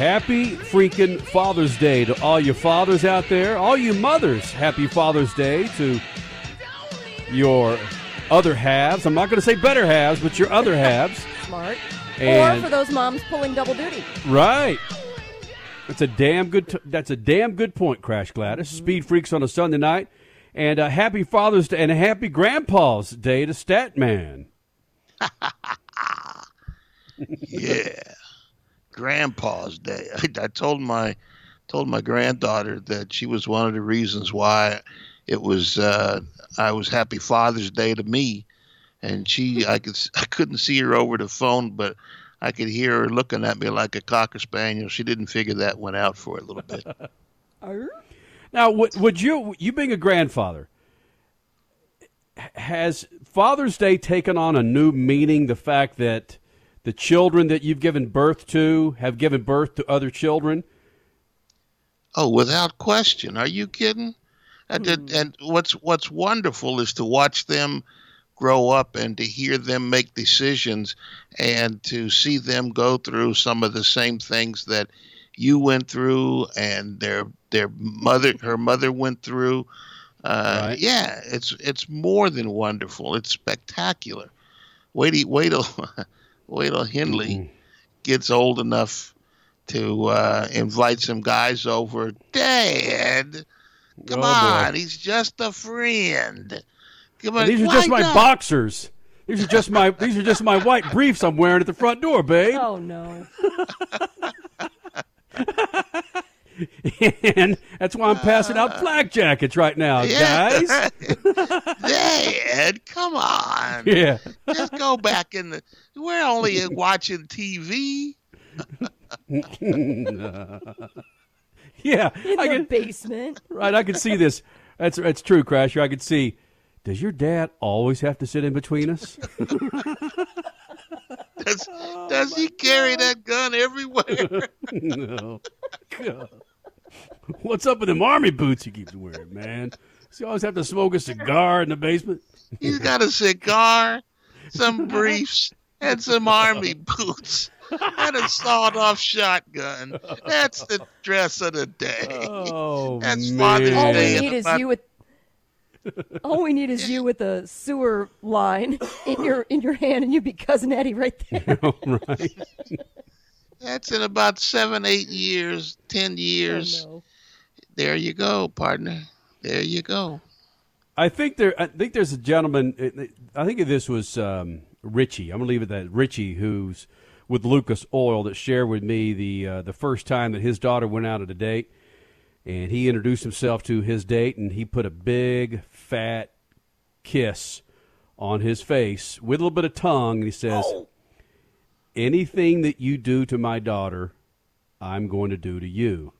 Happy freaking Father's Day to all your fathers out there, all you mothers. Happy Father's Day to your other halves. I'm not going to say better halves, but your other halves. Smart. And- or for those moms pulling double duty. Right. That's a damn good. T- that's a damn good point, Crash Gladys. Mm-hmm. Speed Freaks on a Sunday night, and a happy Father's Day and a happy Grandpa's Day to Statman. yeah, Grandpa's Day. I, I told my told my granddaughter that she was one of the reasons why it was uh, I was Happy Father's Day to me, and she I could I couldn't see her over the phone, but I could hear her looking at me like a cocker spaniel. She didn't figure that one out for a little bit. Now, would, would you you being a grandfather has Father's Day taken on a new meaning? The fact that the children that you've given birth to have given birth to other children. Oh, without question. Are you kidding? And, and- and what's what's wonderful is to watch them grow up and to hear them make decisions and to see them go through some of the same things that you went through and their their mother her mother went through. Uh, Right. Yeah, it's it's more than wonderful. It's spectacular. Wait, wait till wait till Hindley gets old enough to uh, invite some guys over. Dad, come Oh, boy. on, he's just a friend. Come on, These are just my not? boxers. These are just my these are just my white briefs I'm wearing at the front door, babe. Oh no. and that's why I'm passing out uh, flak jackets right now, Yeah. guys. Dad, come on. Yeah. Just go back in the. We're only watching TV. Yeah. In I the can, basement. right, I can see this. That's that's true, Crasher. I can see. Does your dad always have to sit in between us? Does, oh, does he carry that gun everywhere? no. God. What's up with them army boots he keeps wearing, man? Does he always have to smoke a cigar in the basement? He's got a cigar, some briefs, and some army boots, and a sawed-off shotgun. That's the dress of the day. Oh, That's man. Father's All Day we need is you with. All we need is you with a sewer line in your in your hand, and you'd be cousin Eddie right there. right. That's in about seven, eight years, ten years. Oh, no. There you go, partner. There you go. I think there. I think there's a gentleman. I think this was um, Richie. I'm gonna leave it at that. Richie, who's with Lucas Oil, that shared with me the uh, the first time that his daughter went out on a date, and he introduced himself to his date, and he put a big fat kiss on his face with a little bit of tongue, and he says, "Anything that you do to my daughter, I'm going to do to you."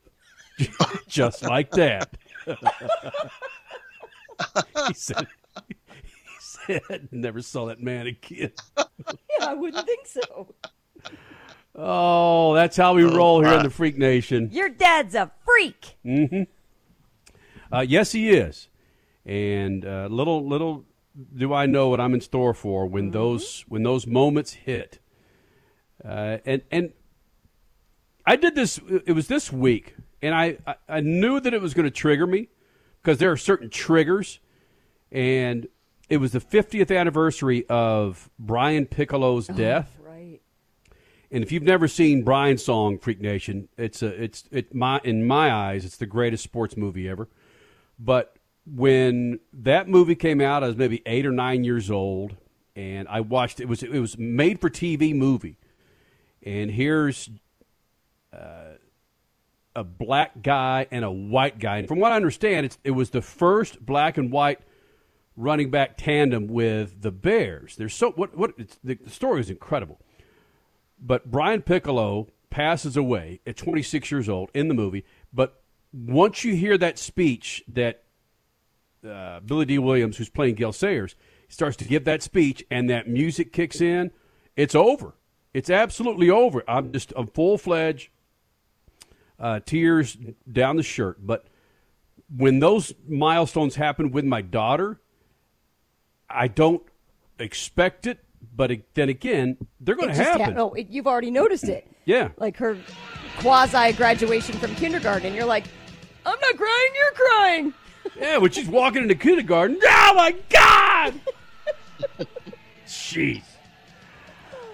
Just like that. he said, he said, never saw that man again. Yeah, I wouldn't think so. Oh, that's how we roll here in the Freak Nation. Your dad's a freak. Uh, yes, he is. And uh, little, little do I know what I'm in store for when those when those moments hit. Uh, and and I did this. It was this week, and I I, I knew that it was going to trigger me because there are certain triggers, and it was the 50th anniversary of Brian Piccolo's death. Right. And if you've never seen Brian's song Freak Nation, it's a it's it my in my eyes it's the greatest sports movie ever. But when that movie came out, I was maybe eight or nine years old, and I watched it was it was made for TV movie, and here's uh, a black guy and a white guy, and from what I understand, it was the first black and white running back tandem with the Bears. There's so what what the, the story is incredible. But Brian Piccolo passes away at 26 years old in the movie. But once you hear that speech that uh, Billy Dee Williams, who's playing Gale Sayers, starts to give that speech, and that music kicks in, it's over. It's absolutely over. I'm just a full fledged uh, tears down the shirt. But when those milestones happen with my daughter, I don't expect it, but it, then again, they're going to happen. hap- oh, it, you've already noticed it. Yeah. Like her quasi graduation from kindergarten. You're like, I'm not crying, you're crying. Yeah, when she's walking into kindergarten. Oh my God! Jeez.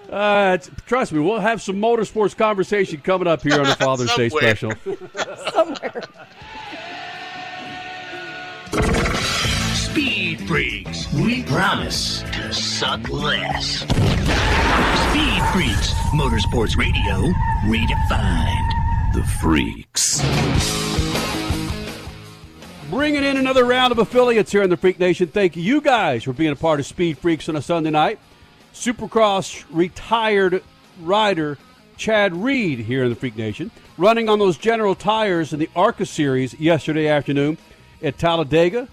Uh, trust me, we'll have some motorsports conversation coming up here on the Father's Day special. Somewhere. Speed Freaks, we promise to suck less. Speed Freaks, Motorsports Radio, redefined. The Freaks. Bringing in another round of affiliates here in the Freak Nation. Thank you guys for being a part of Speed Freaks on a Sunday night. Supercross retired rider Chad Reed here in the Freak Nation, running on those General tires in the ARCA series yesterday afternoon at Talladega.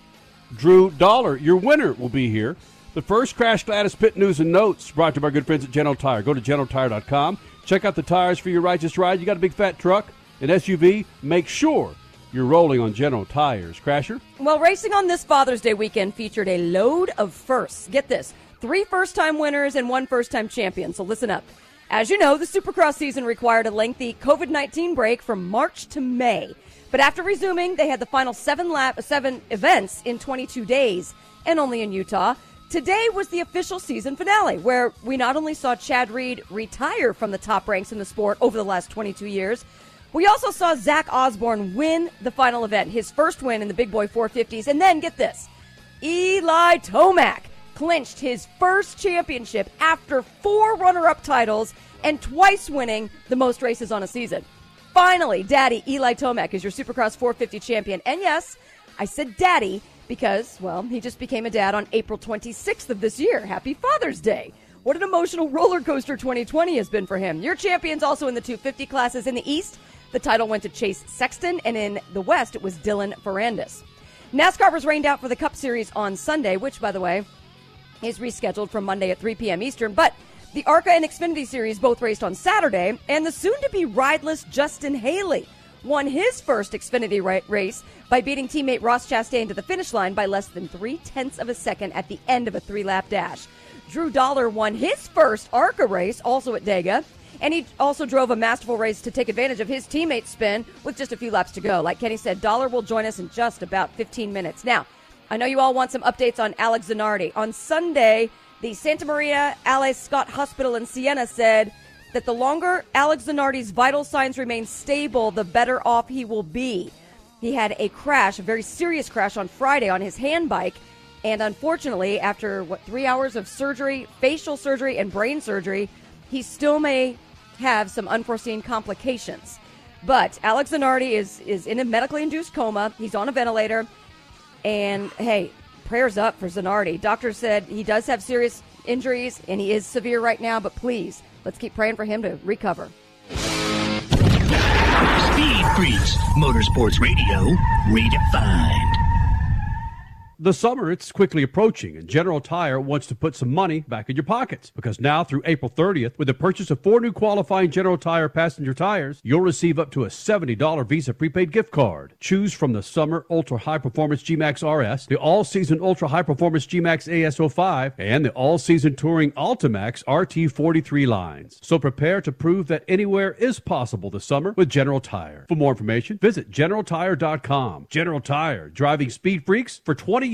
Drew Dollar, your winner, will be here. The first Crash Gladys Pit News and Notes brought to you by our good friends at General Tire. Go to generaltire.com. Check out the tires for your righteous ride. You got a big fat truck, an SUV, make sure you're rolling on General Tires. Crasher? Well, racing on this Father's Day weekend featured a load of firsts. Get this three first time winners and one first time champion. So listen up. As you know, the Supercross season required a lengthy COVID 19 break from March to May. But after resuming, they had the final seven, lap, seven events in 22 days, and only in Utah. Today was the official season finale, where we not only saw Chad Reed retire from the top ranks in the sport over the last 22 years, we also saw Zach Osborne win the final event, his first win in the Big Boy 450s. And then, get this Eli Tomac clinched his first championship after four runner up titles and twice winning the most races on a season. Finally, Daddy Eli Tomac is your Supercross 450 champion. And yes, I said daddy because, well, he just became a dad on April 26th of this year. Happy Father's Day. What an emotional roller coaster 2020 has been for him. Your champions also in the 250 classes in the East. The title went to Chase Sexton, and in the West, it was Dylan Ferrandis. NASCAR was rained out for the Cup Series on Sunday, which, by the way, is rescheduled from Monday at 3 p.m. Eastern. But the ARCA and Xfinity Series both raced on Saturday, and the soon to be rideless Justin Haley won his first Xfinity race by beating teammate Ross Chastain to the finish line by less than three tenths of a second at the end of a three lap dash. Drew Dollar won his first ARCA race, also at Dega, and he also drove a masterful race to take advantage of his teammate's spin with just a few laps to go. Like Kenny said, Dollar will join us in just about 15 minutes. Now, I know you all want some updates on Alex Zanardi. On Sunday, the Santa Maria alle Scotte Hospital in Siena said that the longer Alex Zanardi's vital signs remain stable, the better off he will be. He had a crash, a very serious crash on Friday on his hand bike. And unfortunately, after what three hours of surgery, facial surgery, and brain surgery, he still may have some unforeseen complications. But Alex Zanardi is is in a medically induced coma. He's on a ventilator. And hey, prayers up for Zanardi. Doctors said he does have serious injuries and he is severe right now, but please, let's keep praying for him to recover. Speed Freaks, Motorsports Radio, redefined. The summer, it's quickly approaching, and General Tire wants to put some money back in your pockets. Because now, through April 30th, with the purchase of four new qualifying General Tire passenger tires, you'll receive up to a $70 Visa prepaid gift card. Choose from the Summer Ultra High Performance G-Max RS, the All Season Ultra High Performance G-Max AS05, and the All Season Touring Ultimax RT43 lines. So prepare to prove that anywhere is possible this summer with General Tire. For more information, visit GeneralTire.com. General Tire, driving speed freaks for 20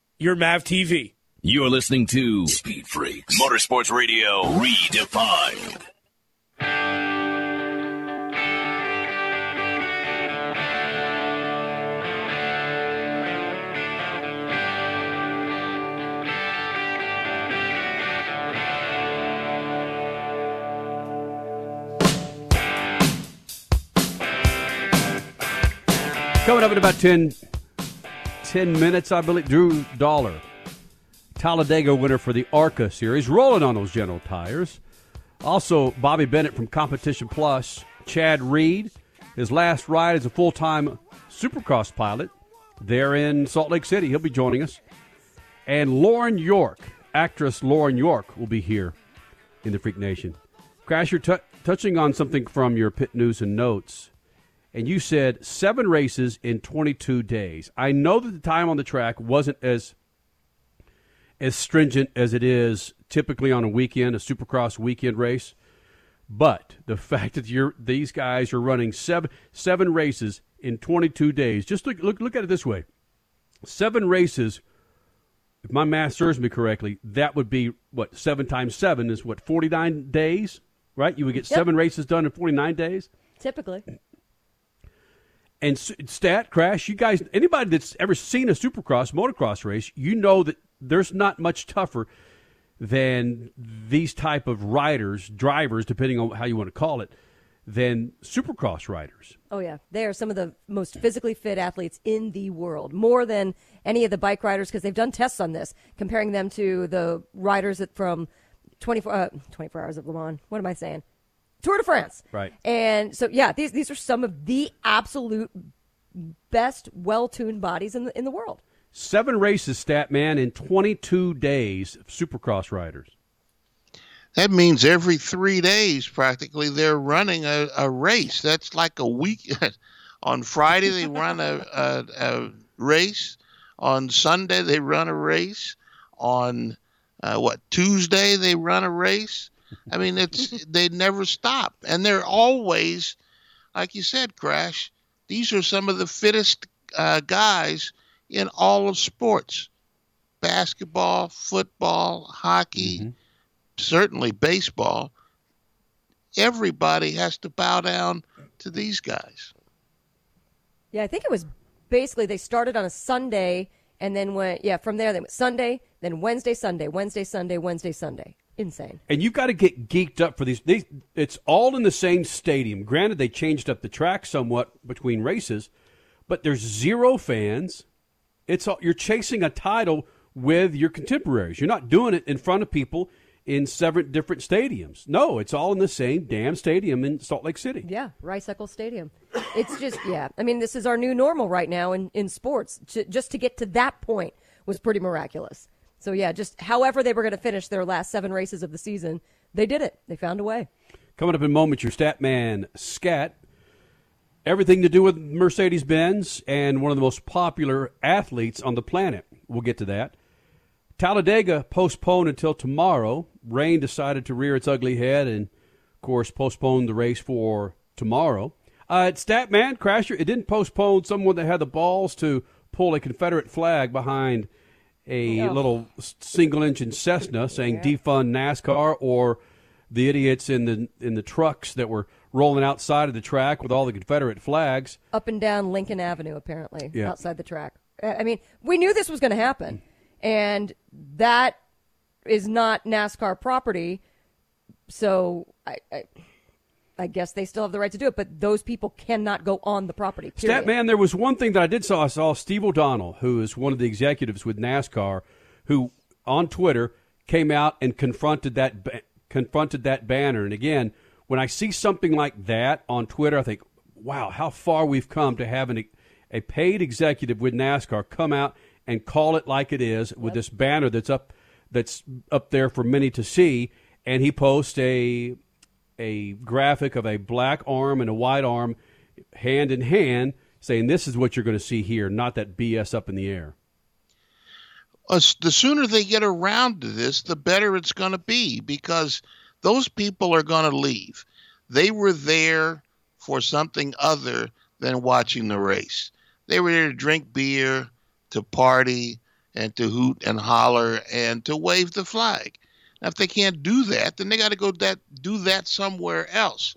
your MAV TV. You're listening to Speed Freaks Motorsports Radio Redefined. Coming up in about 10, 10 minutes, I believe, Drew Dollar, Talladega winner for the ARCA series, rolling on those General tires. Also, Bobby Bennett from Competition Plus, Chad Reed, his last ride as a full time Supercross pilot there in Salt Lake City. He'll be joining us. And Lauren York, actress Lauren York, will be here in the Freak Nation. Crash, you're t- touching on something from your pit news and notes and you said seven races in 22 days. I know that the time on the track wasn't as as stringent as it is typically on a weekend, a Supercross weekend race, but the fact that you're these guys are running seven seven races in 22 days. Just look look look at it this way: seven races. If my math serves me correctly, that would be what seven times seven is what 49 days, right? You would get Yep. seven races done in 49 days. Typically. And stat crash, you guys, anybody that's ever seen a supercross, motocross race, you know that there's not much tougher than these type of riders, drivers, depending on how you want to call it, than supercross riders. Oh yeah, they are some of the most physically fit athletes in the world, more than any of the bike riders because they've done tests on this, comparing them to the riders that from 24, uh, 24 hours of Le Mans. What am I saying? Tour de France. Right. And so yeah, these these are some of the absolute best, well-tuned bodies in the in the world. Seven races, stat man, in 22 days of supercross riders. That means every three days, practically, they're running a, a race. That's like a week. On Friday, they run a, a, a race. On Sunday, they run a race. On uh, what Tuesday, they run a race. I mean, it's they never stop, and they're always, like you said, Crash. These are some of the fittest uh, guys in all of sports: basketball, football, hockey certainly baseball, everybody has to bow down to these guys. Yeah, I think it was basically they started on a Sunday and then went yeah from there they went Sunday, then Wednesday, Sunday, Wednesday, Sunday, Wednesday, Sunday. Insane. And you've got to get geeked up for these. It's all in the same stadium. Granted, they changed up the track somewhat between races, but there's zero fans. It's all, you're chasing a title with your contemporaries. You're not doing it in front of people in seven different stadiums. No, it's all in the same damn stadium in Salt Lake City. Yeah, Rice Eccles Stadium. It's just yeah. I mean, this is our new normal right now in in sports. J- just to get to that point was pretty miraculous. So yeah, just however they were going to finish their last seven races of the season, they did it. They found a way. Coming up in moments, your stat man scat. Everything to do with Mercedes Benz and one of the most popular athletes on the planet. We'll get to that. Talladega postponed until tomorrow. Rain decided to rear its ugly head and, of course, postponed the race for tomorrow. Uh, Statman, Crasher, it didn't postpone someone that had the balls to pull a Confederate flag behind a Oh. little single engine Cessna saying defund NASCAR or the idiots in the in the trucks that were rolling outside of the track with all the Confederate flags. Up and down Lincoln Avenue, apparently Yeah. outside the track. I I mean, we knew this was going to happen, and that is not NASCAR property. So I, I, I guess they still have the right to do it, but those people cannot go on the property. period. Statman, there was one thing that I did saw. I saw Steve O'Donnell, who is one of the executives with NASCAR, who on Twitter came out and confronted that ba- confronted that banner. And again, when I see something like that on Twitter, I think, wow, how far we've come to having a, a paid executive with NASCAR come out and call it like it is with this banner that's up that's up there for many to see. And he posts a a graphic of a black arm and a white arm hand in hand saying this is what you're going to see here not that bs up in the air uh, us- the sooner they get around to this, the better it's going to be because those people are going to leave. They were there for something other than watching the race. They were there to drink beer, to party, and to hoot and holler and to wave the flag. Now, if they can't do that, then they got to go that do that somewhere else.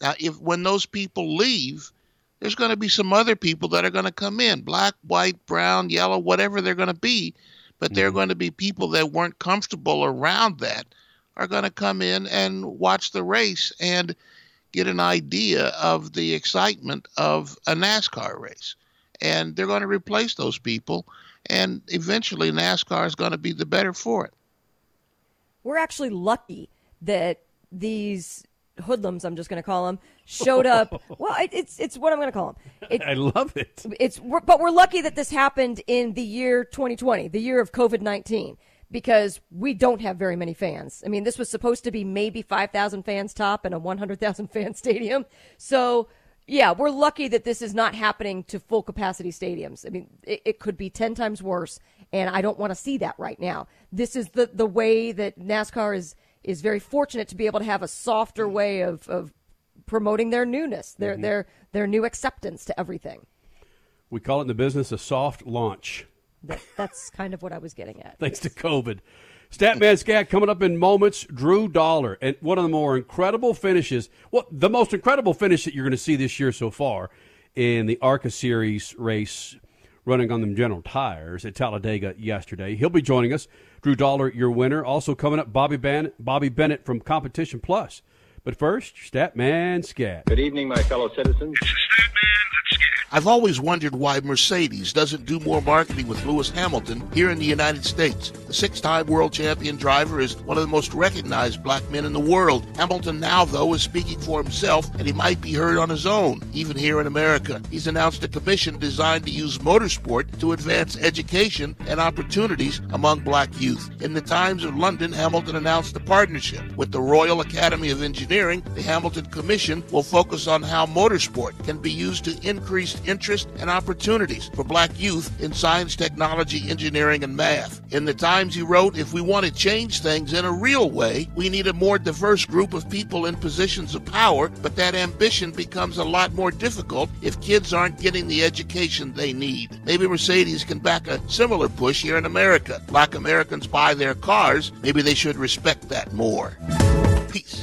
Now, if when those people leave, there's going to be some other people that are going to come in black, white, brown, yellow, whatever they're going to be. But there mm-hmm. are going to be people that weren't comfortable around that are going to come in and watch the race and get an idea of the excitement of a NASCAR race. And they're going to replace those people. And eventually, NASCAR is going to be the better for it. We're actually lucky that these hoodlums, I'm just going to call them, showed up. well, it, it's it's what I'm going to call them. It, i love it it's we're, but we're lucky that this happened in the year 2020, the year of COVID-19, because we don't have very many fans. I mean, this was supposed to be maybe 5,000 fans top in a 100,000 fan stadium. So, yeah, we're lucky that this is not happening to full capacity stadiums. I mean, it, it could be 10 times worse, and I don't want to see that right now. This is the the way that NASCAR is is very fortunate to be able to have a softer way of of promoting their newness, their mm-hmm. their their new acceptance to everything. we call it in the business a soft launch That, that's kind of what I was getting at. thanks to covid statman scat coming up in moments drew dollar and one of the more incredible finishes well the most incredible finish that you're going to see this year so far in the arca series race running on them general tires. At talladega yesterday. He'll be joining us. Drew dollar your winner. Also coming up bobby, Ban- bobby bennett from competition plus. But first statman scat. Good evening, my fellow citizens. I've always wondered why Mercedes doesn't do more marketing with Lewis Hamilton here in the United States. The six time world champion driver is one of the most recognized black men in the world. Hamilton now, though, is speaking for himself and he might be heard on his own, even here in America. He's announced a commission designed to use motorsport to advance education and opportunities among black youth. In the Times of London, Hamilton announced a partnership with the Royal Academy of Engineering. The Hamilton Commission will focus on how motorsport can be used to increase interest and opportunities for black youth in science, technology, engineering, and math. In the Times, he wrote, If we want to change things in a real way, we need a more diverse group of people in positions of power, but that ambition becomes a lot more difficult if kids aren't getting the education they need. Maybe Mercedes can back a similar push here in America. Black Americans buy their cars, maybe they should respect that more. Peace.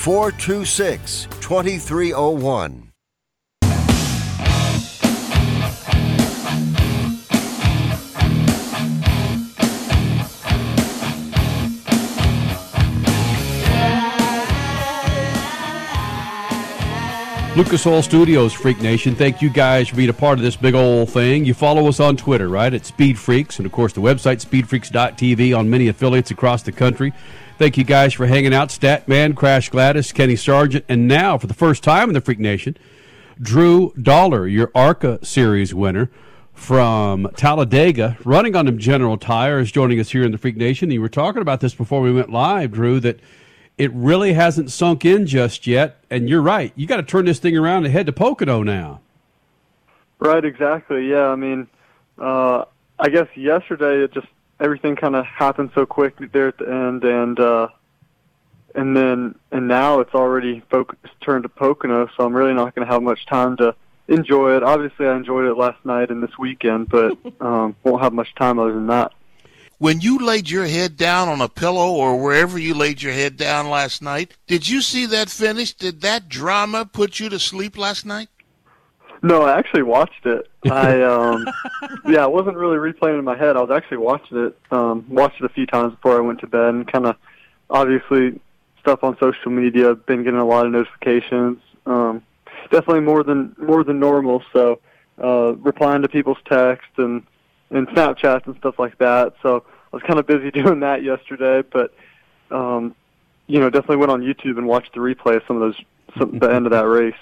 426 2301. Lucas Oil Studios, Freak Nation. Thank you guys for being a part of this big old thing. You follow us on Twitter, right? At Speed Freaks, and of course the website speedfreaks.tv on many affiliates across the country. Thank you guys for hanging out. Statman, Crash Gladys, Kenny Sargent, and now for the first time in the Freak Nation, Drew Dollar, your ARCA Series winner from Talladega, running on them General Tires, joining us here in the Freak Nation. You were talking about this before we went live, Drew, that it really hasn't sunk in just yet. And you're right. You got to turn this thing around and head to Pocono now. Right, exactly. Yeah, I mean, uh, I guess yesterday it just everything kind of happened so quick there at the end, and uh, and then and now it's already focused, turned to Pocono, so I'm really not going to have much time to enjoy it. Obviously, I enjoyed it last night and this weekend, but um, won't have much time other than that. When you laid your head down on a pillow or wherever you laid your head down last night, did you see that finish? Did that drama put you to sleep last night? No, I actually watched it. I um yeah, I wasn't really replaying in my head. I was actually watching it. Um watched it a few times before I went to bed and kind of obviously stuff on social media, been getting a lot of notifications. Um definitely more than more than normal, so uh replying to people's texts and and Snapchats and stuff like that. So I was kind of busy doing that yesterday, but um, you know, definitely went on YouTube and watched the replay of some of those, some, the end of that race.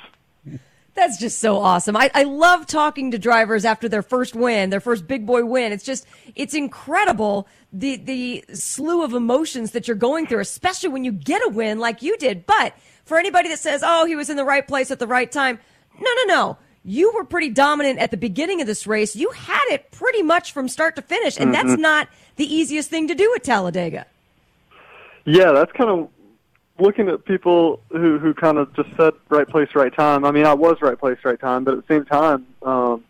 That's just so awesome. I, I love talking to drivers after their first win, their first big boy win. It's just, it's incredible the, the slew of emotions that you're going through, especially when you get a win like you did. But for anybody that says, oh, he was in the right place at the right time, no, no, no. You were pretty dominant at the beginning of this race. You had it pretty much from start to finish, and that's Mhm. not the easiest thing to do at Talladega. Yeah, that's kind of looking at people who who kind of just said right place, right time. I mean, I was right place, right time, but at the same time, um,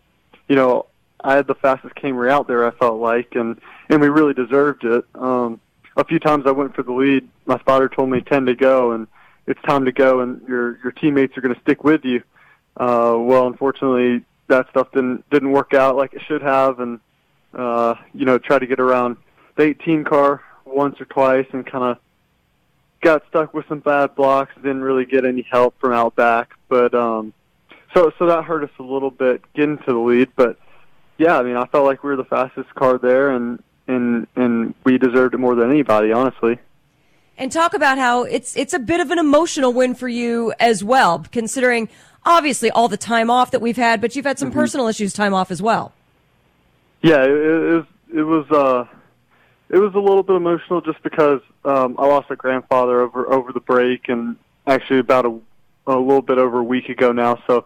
you know, I had the fastest Camry out there. I felt like, and and we really deserved it. Um, a few times I went for the lead. My spotter told me ten to go, and it's time to go, and your your teammates are going to stick with you. Uh, well, unfortunately, that stuff didn't didn't work out like it should have, and uh, you know, tried to get around the 18 car once or twice, and kind of got stuck with some bad blocks. Didn't really get any help from out back, but um, so so that hurt us a little bit getting to the lead. But yeah, I mean, I felt like we were the fastest car there, and and and we deserved it more than anybody, honestly. and talk about how it's it's a bit of an emotional win for you as well, considering obviously all the time off that we've had, but you've had some Mhm. personal issues time off as well. Yeah, it, it was it was uh it was a little bit emotional just because um I lost my grandfather over over the break and actually about a a little bit over a week ago now. So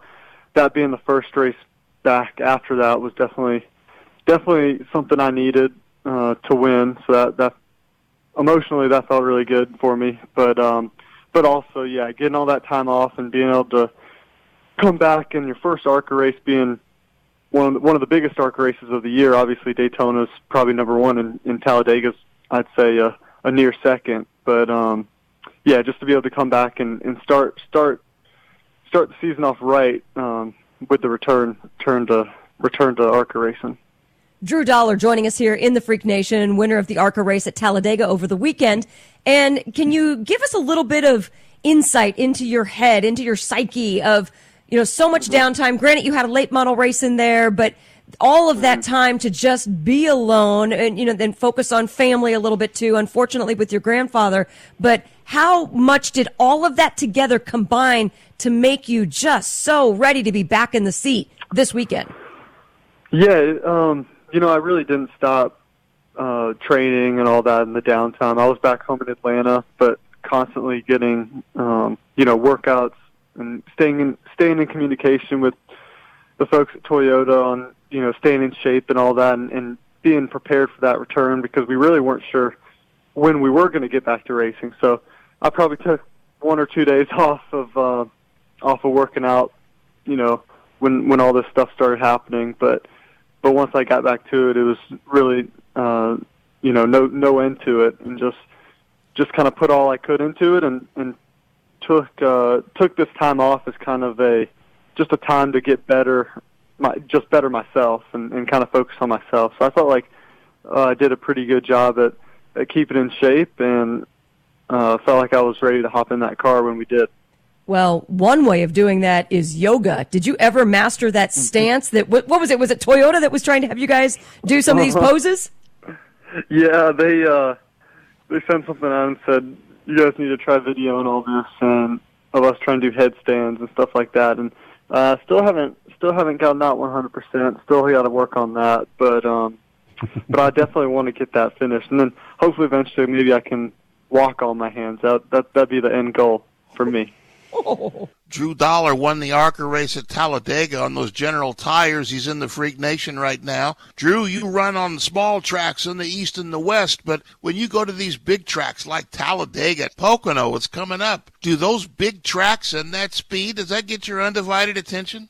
that being the first race back after that was definitely definitely something I needed uh to win. So that that emotionally that felt really good for me. But um but also yeah, getting all that time off and being able to come back in your first ARCA race being one of the, one of the biggest ARCA races of the year. Obviously, Daytona's probably number one, and, and Talladega's I'd say a, a near second. But um, yeah, just to be able to come back and, and start start start the season off right um, with the return turn to return to ARCA racing. Drew Dollar joining us here in the Freak Nation, winner of the ARCA race at Talladega over the weekend. And can you give us a little bit of insight into your head, into your psyche of, you know, so much downtime? Granted, you had a late model race in there, but all of that time to just be alone and, you know, then focus on family a little bit too, unfortunately with your grandfather. But how much did all of that together combine to make you just so ready to be back in the seat this weekend? Yeah, um, you know, I really didn't stop uh, training and all that in the downtime. I was back home in Atlanta, but constantly getting, um, you know, workouts and staying in staying in communication with the folks at Toyota on, you know, staying in shape and all that, and, and being prepared for that return because we really weren't sure when we were going to get back to racing. So I probably took one or two days off of uh, off of working out, you know, when when all this stuff started happening, but but once I got back to it, it was really, uh, you know, no no end to it, and just just kind of put all I could into it, and and took uh, took this time off as kind of a just a time to get better, my just better myself, and, and kind of focus on myself. So I felt like uh, I did a pretty good job at at keeping in shape, and uh, felt like I was ready to hop in that car when we did. Well, one way of doing that is yoga. Did you ever master that stance? That what, what was it? Was it Toyota that was trying to have you guys do some of these Uh-huh. poses? Yeah, they uh they sent something out and said you guys need to try videoing all this and of us trying to do headstands and stuff like that and uh still haven't still haven't gotten that 100%. Still got to work on that, but um but I definitely want to get that finished and then hopefully eventually maybe I can walk on my hands. That that that'd be the end goal for me. Drew Dollar won the ARCA race at Talladega on those General tires. He's in the Freak Nation right now. Drew, you run on small tracks in the East and the West, but when you go to these big tracks like Talladega, Pocono, it's coming up. Do those big tracks and that speed, does that get your undivided attention?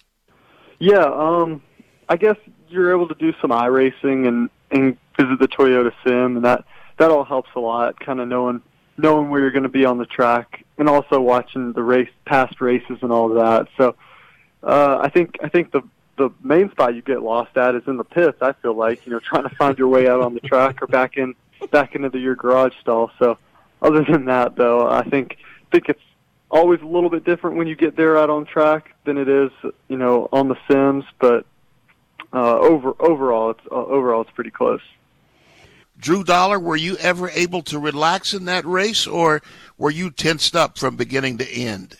Yeah, um, I guess you're able to do some iRacing and and visit the Toyota Sim, and that that all helps a lot. Kind of knowing knowing where you're going to be on the track, and also watching the race past races and all of that. So, uh, I think I think the the main spot you get lost at is in the pits. I feel like you know trying to find your way out on the track or back in back into the, your garage stall. So, other than that, though, I think think it's always a little bit different when you get there out on track than it is, you know, on the sims. But uh, over overall, it's uh, overall it's pretty close. Drew Dollar, were you ever able to relax in that race, or were you tensed up from beginning to end?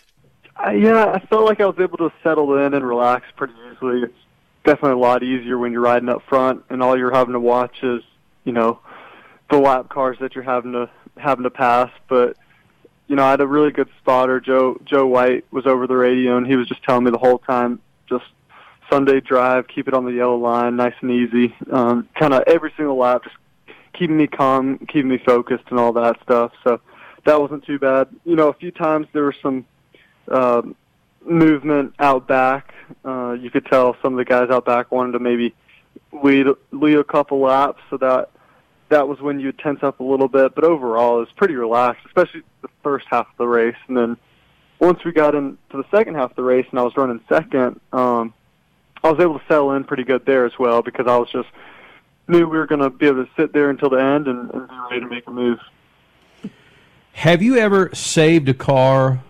Uh, yeah, I felt like I was able to settle in and relax pretty easily. It's definitely a lot easier when you're riding up front and all you're having to watch is, you know, the lap cars that you're having to having to pass. But you know, I had a really good spotter. Joe Joe White was over the radio and he was just telling me the whole time, just Sunday drive, keep it on the yellow line, nice and easy. Um, kind of every single lap, just keeping me calm, keeping me focused, and all that stuff. So that wasn't too bad. You know, a few times there was some uh, movement out back. Uh, you could tell some of the guys out back wanted to maybe lead lead a couple laps, so that that was when you tense up a little bit. But overall, it was pretty relaxed, especially the first half of the race. And then once we got into the second half of the race, and I was running second, um, I was able to settle in pretty good there as well because I was just knew we were going to be able to sit there until the end and, and be ready to make a move. Have you ever saved a car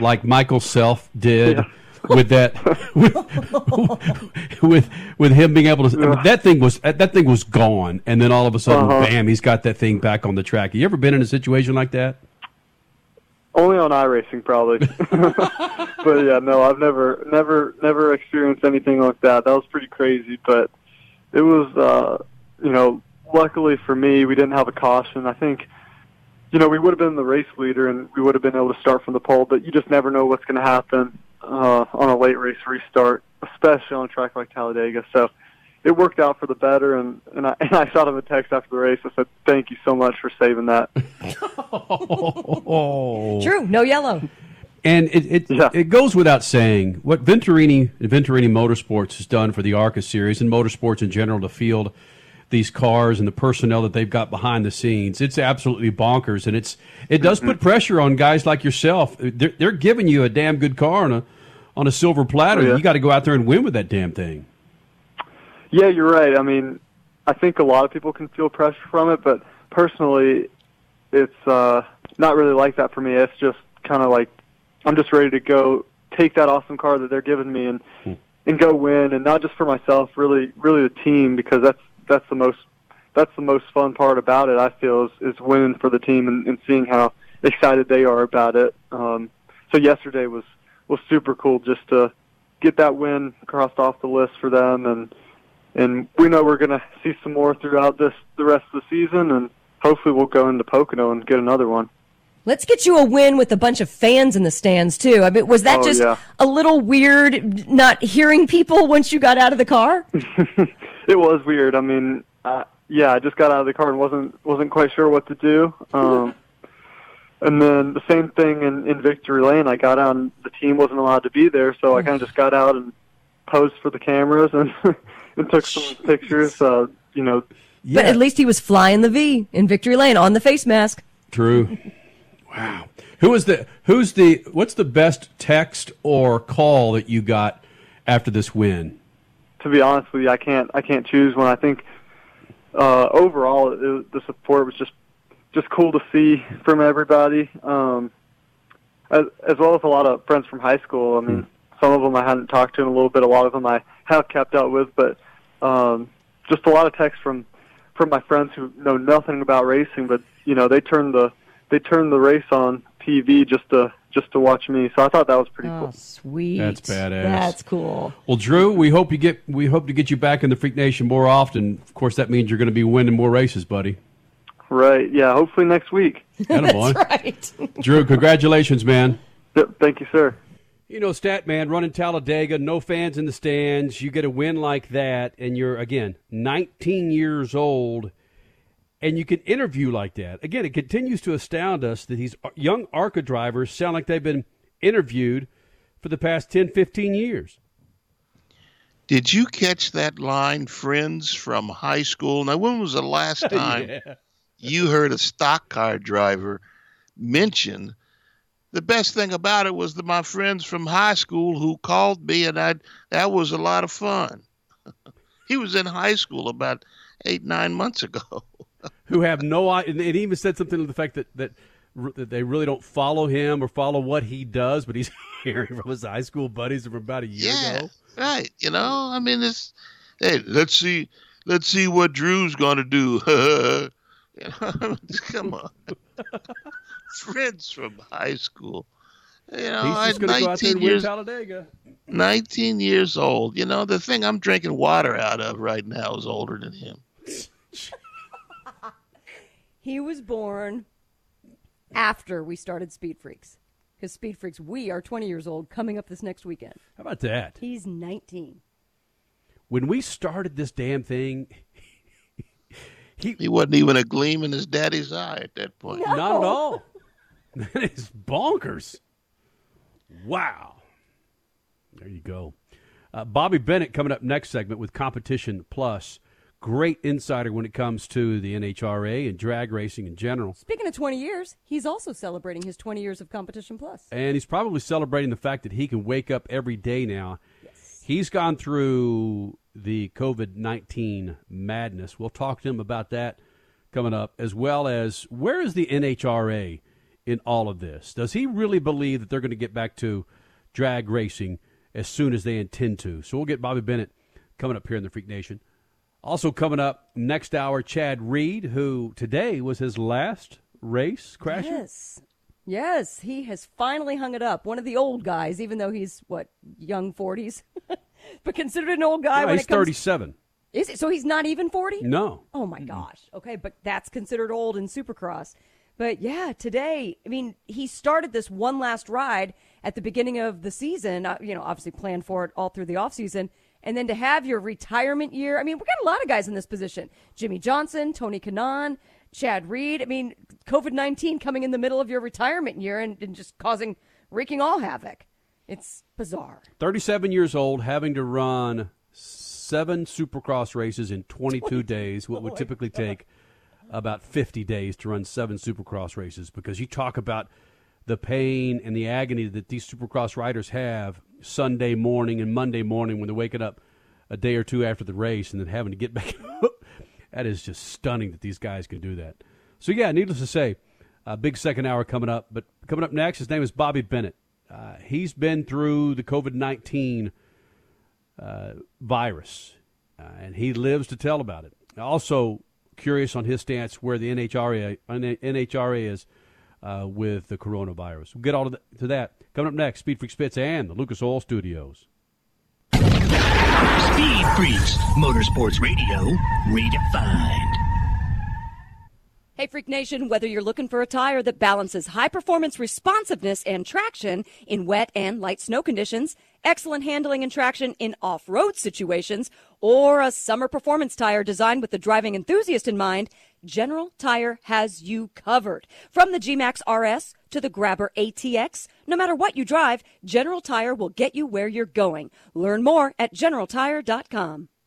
like Michael Self did? Yeah. with that, with, with with him being able to, mean, that thing was that thing was gone, and then all of a sudden, Uh-huh. bam, he's got that thing back on the track. Have You ever been in a situation like that? Only on iRacing, probably. but yeah, no, I've never, never, never experienced anything like that. That was pretty crazy, but it was, uh, you know, luckily for me, we didn't have a caution. I think, you know, we would have been the race leader and we would have been able to start from the pole, but you just never know what's going to happen uh, on a late race restart, especially on a track like Talladega. So it worked out for the better, and and I, and I shot him a text after the race. I said, "Thank you so much for saving that." Oh, True, no yellow. And it it, it goes without saying what Venturini Venturini Motorsports has done for the ARCA series and motorsports in general to field these cars and the personnel that they've got behind the scenes. It's absolutely bonkers, and it's it does put pressure on guys like yourself. They're, they're giving you a damn good car on a on a silver platter. Oh, yeah. You got to go out there and win with that damn thing. Yeah, you're right. I mean, I think a lot of people can feel pressure from it, but personally, it's uh, not really like that for me. It's just kind of like I'm just ready to go take that awesome car that they're giving me and and go win, and not just for myself, really, really the team because that's that's the most that's the most fun part about it. I feel is, is winning for the team and, and seeing how excited they are about it. Um, so yesterday was was super cool just to get that win crossed off the list for them and and we know we're going to see some more throughout this the rest of the season and hopefully we'll go into Pocono and get another one. Let's get you a win with a bunch of fans in the stands too. I mean, was that Oh, just yeah. a little weird not hearing people once you got out of the car? It was weird. I mean, uh, yeah, I just got out of the car and wasn't wasn't quite sure what to do. Um, and then the same thing in, in Victory Lane. I got out and the team wasn't allowed to be there, so I kind of just got out and posed for the cameras and and took some pictures. Uh, you know, But at least he was flying the V in Victory Lane on the face mask. True. Wow. Who is the who's the what's the best text or call that you got after this win? to be honest with you, I can't I can't choose one. I think uh, overall it, the support was just just cool to see from everybody, um, as, as well as a lot of friends from high school. I mean, some of them I hadn't talked to in a little bit. A lot of them I have kept up with, but um, just a lot of texts from from my friends who know nothing about racing, but you know they turned the they turned the race on TV just to just to watch me. So I thought that was pretty Oh, cool. sweet. That's badass. That's cool. Well, Drew, we hope you get we hope to get you back in the Freak Nation more often. Of course, that means you're going to be winning more races, buddy. Right? Yeah. Hopefully next week. Attaboy. right. Drew, congratulations, man. Yep, thank you, sir. You know, stat man, running Talladega, no fans in the stands. You get a win like that, and you're again 19 years old, and you can interview like that. Again, it continues to astound us that these young ARCA drivers sound like they've been interviewed for the past 10, 15 years. Did you catch that line, friends from high school? Now, when was the last time Yeah. you heard a stock car driver mention the best thing about it was that my friends from high school who called me, and I that was a lot of fun. he was in high school about eight nine months ago. who have no idea. And it even said something to the fact that, that that they really don't follow him or follow what he does, but he's hearing from his high school buddies from about a year yeah, ago. right. You know, I mean, it's hey, let's see, let's see what Drew's gonna do. Come on, friends from high school. You know, I- going to go 19 years, Talladega. 19 years old. You know, the thing I'm drinking water out of right now is older than him. He was born after we started Speed Freaks. Because Speed Freaks, we are 20 years old coming up this next weekend. How about that? He's 19. When we started this damn thing, he, he wasn't even a gleam in his daddy's eye at that point. not at all. That is bonkers. Wow. There you go. Uh, Bobby Bennett coming up next segment with Competition Plus. Great insider when it comes to the NHRA and drag racing in general. Speaking of 20 years, he's also celebrating his 20 years of Competition Plus. And he's probably celebrating the fact that he can wake up every day now. Yes. He's gone through the COVID 19 madness. We'll talk to him about that coming up, as well as where is the NHRA in all of this? Does he really believe that they're going to get back to drag racing as soon as they intend to? So we'll get Bobby Bennett coming up here in the Freak Nation. Also coming up next hour, Chad Reed, who today was his last race crasher. Yes. Yes, he has finally hung it up. One of the old guys, even though he's, what, young 40s? but considered an old guy No, when he's it comes 37. Is it? So he's not even 40? No. Oh my gosh. Okay, but that's considered old in Supercross. But yeah, today, I mean, he started this one last ride at the beginning of the season, uh, you know, obviously planned for it all through the offseason. And then to have your retirement year, I mean, we got a lot of guys in this position. Jimmie Johnson, Tony Kanaan, Chad Reed. I mean, COVID 19 coming in the middle of your retirement year and, and just causing, wreaking all havoc. It's bizarre. 37 years old, having to run seven supercross races in 22 days, what would oh typically take about 50 days to run seven supercross races. Because you talk about the pain and the agony that these supercross riders have Sunday morning and Monday morning when they're waking up a day or two after the race and then having to get back. that is just stunning that these guys can do that. So, yeah, needless to say, a big second hour coming up. But coming up next, his name is Bobby Bennett. Uh, he's been through the COVID 19 uh, virus, uh, and he lives to tell about it. Also, curious on his stance where the NHRA, NHRA is uh, with the coronavirus. We'll get all to, th- to that. Coming up next, Speed Freak Spitz and the Lucas Oil Studios. Speed Freaks, Motorsports Radio, redefined. Hey, Freak Nation, whether you're looking for a tire that balances high performance responsiveness and traction in wet and light snow conditions, excellent handling and traction in off road situations, or a summer performance tire designed with the driving enthusiast in mind, General Tire has you covered. From the G-Max RS to the Grabber ATX, no matter what you drive, General Tire will get you where you're going. Learn more at generaltire.com.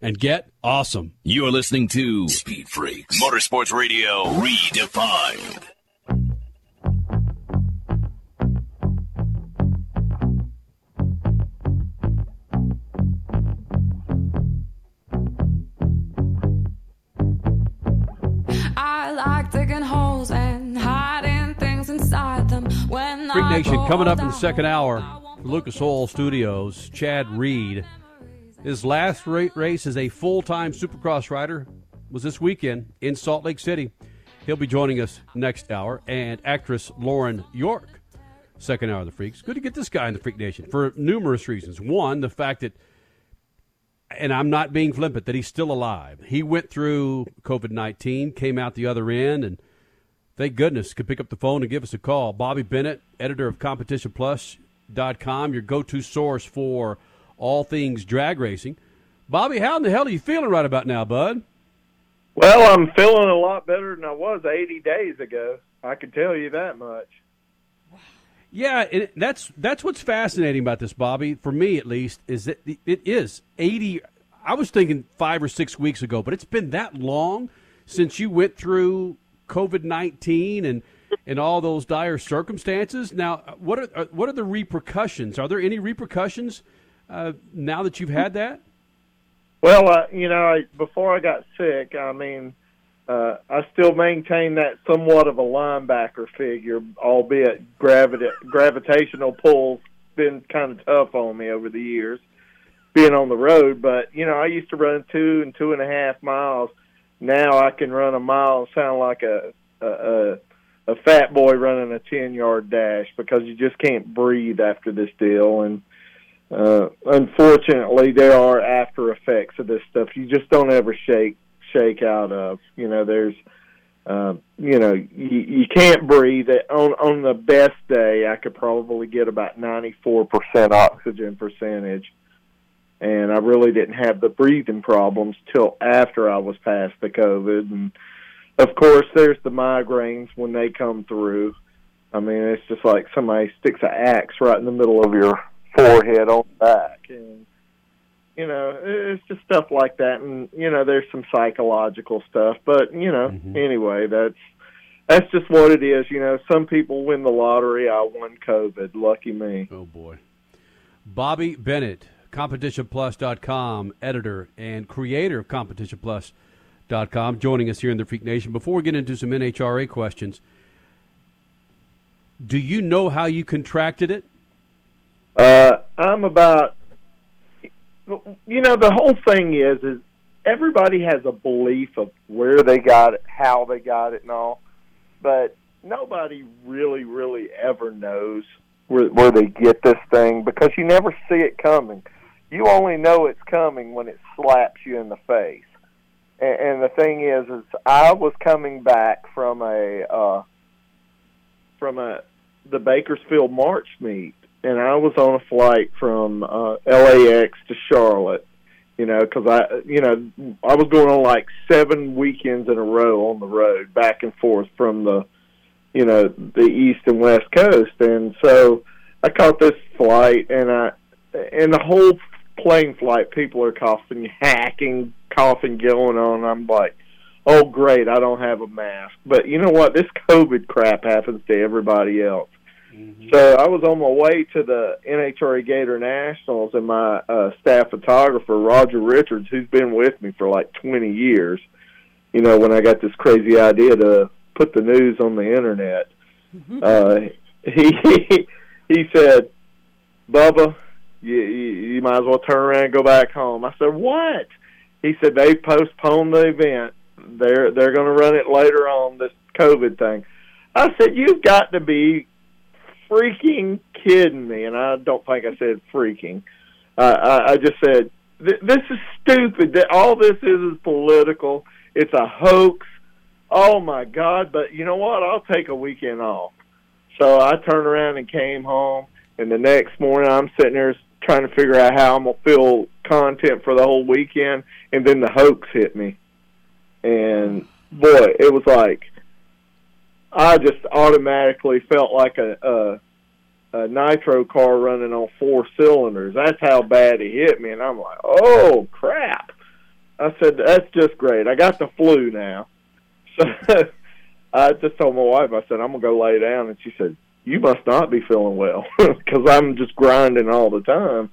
and get awesome. You're listening to Speed Freaks Motorsports Radio Redefined. I like digging holes and hiding things inside them. When Freak Nation coming up in the second hour. Lucas Oil Studios, Chad Reed. His last race as a full time Supercross rider was this weekend in Salt Lake City. He'll be joining us next hour. And actress Lauren York, second hour of the Freaks. Good to get this guy in the Freak Nation for numerous reasons. One, the fact that, and I'm not being flippant, that he's still alive. He went through COVID 19, came out the other end, and thank goodness could pick up the phone and give us a call. Bobby Bennett, editor of CompetitionPlus.com, your go to source for all things drag racing. Bobby, how in the hell are you feeling right about now, bud? Well, I'm feeling a lot better than I was 80 days ago. I can tell you that much. Yeah, it, that's that's what's fascinating about this, Bobby. For me, at least, is that it is eighty. I was thinking five or six weeks ago, but it's been that long since you went through COVID nineteen and and all those dire circumstances. Now, what are what are the repercussions? Are there any repercussions uh, now that you've had that? Well, uh, you know, I, before I got sick, I mean, uh, I still maintain that somewhat of a linebacker figure, albeit gravita- gravitational pull's been kind of tough on me over the years, being on the road. But you know, I used to run two and two and a half miles. Now I can run a mile and sound like a a, a, a fat boy running a ten yard dash because you just can't breathe after this deal and uh, unfortunately, there are after effects of this stuff. You just don't ever shake shake out of. You know, there's, uh, you know, you, you can't breathe. On on the best day, I could probably get about ninety four percent oxygen percentage, and I really didn't have the breathing problems till after I was past the COVID. And of course, there's the migraines when they come through. I mean, it's just like somebody sticks an axe right in the middle of your forehead on the back and you know it's just stuff like that and you know there's some psychological stuff but you know mm-hmm. anyway that's that's just what it is you know. Some people win the lottery i won covid lucky me. Oh boy. Bobby bennett competitionplus.com editor and creator of competitionplus.com joining us here in the freak nation. Before we get into some nhra questions do you know how you contracted it uh, I'm about, you know, the whole thing is, is everybody has a belief of where they got it, how they got it, and all, but nobody really, really ever knows where where they get this thing because you never see it coming. You only know it's coming when it slaps you in the face. And, the thing is, is I was coming back from a uh, from a the Bakersfield March meet and I was on a flight from uh, LAX to Charlotte. You know, because I, you know, I was going on like seven weekends in a row on the road, back and forth from the, you know, the east and west coast, and so I caught this flight, and I, and the whole plane flight, people are coughing, hacking, coughing going on. I'm like, oh great, I don't have a mask, but you know what? This COVID crap happens to everybody else So I was on my way to the NHRA Gator Nationals, and my uh, staff photographer Roger Richards, who's been with me for like 20 years, you know, when I got this crazy idea to put the news on the internet, uh, he he said, "Bubba, you, you you might as well turn around and go back home." I said, "What?" He said they postponed the event. They're they're going to run it later on this COVID thing. I said, "You've got to be freaking kidding me!" And I don't think I said freaking. Uh, I, I just said, "Th- "This is stupid. That all this is is political. It's a hoax." Oh my God! But you know what? I'll take a weekend off. So I turned around and came home, and the next morning I'm sitting there trying to figure out how I'm gonna fill content for the whole weekend, and then the hoax hit me, and boy, it was like I just automatically felt like a, a a nitro car running on four cylinders. That's how bad it hit me, and I'm like, oh crap! I said that's just great. I got the flu now, so I just told my wife. I said I'm gonna go lay down, and she said you must not be feeling well because I'm just grinding all the time.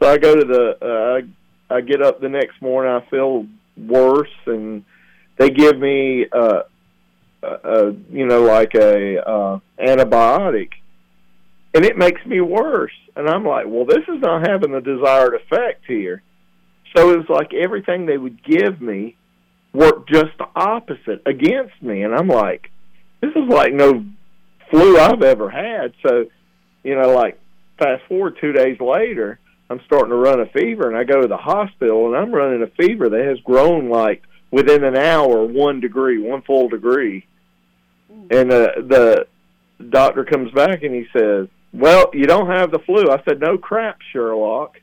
So I go to the uh, I, I get up the next morning. I feel worse, and they give me uh, uh, uh you know like a uh, antibiotic, and it makes me worse. And I'm like, well, this is not having the desired effect here. So it was like everything they would give me worked just the opposite against me, and I'm like, this is like no flu I've ever had. So, you know, like fast forward two days later, I'm starting to run a fever, and I go to the hospital, and I'm running a fever that has grown like within an hour one degree, one full degree. And uh, the doctor comes back and he says, "Well, you don't have the flu." I said, "No crap, Sherlock."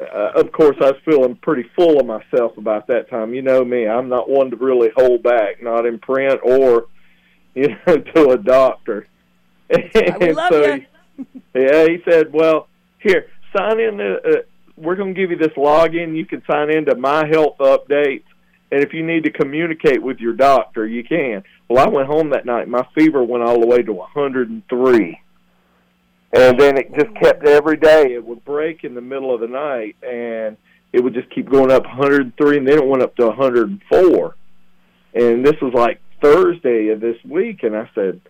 Uh, of course, I was feeling pretty full of myself about that time. You know me; I'm not one to really hold back, not in print or, you know, to a doctor. love so you. He, yeah, he said, "Well, here, sign in. To, uh, we're going to give you this login. You can sign into My Health Updates, and if you need to communicate with your doctor, you can." Well, I went home that night. My fever went all the way to 103 and then it just kept every day. It would break in the middle of the night, and it would just keep going up 103, and then it went up to 104. And this was like Thursday of this week, and I said,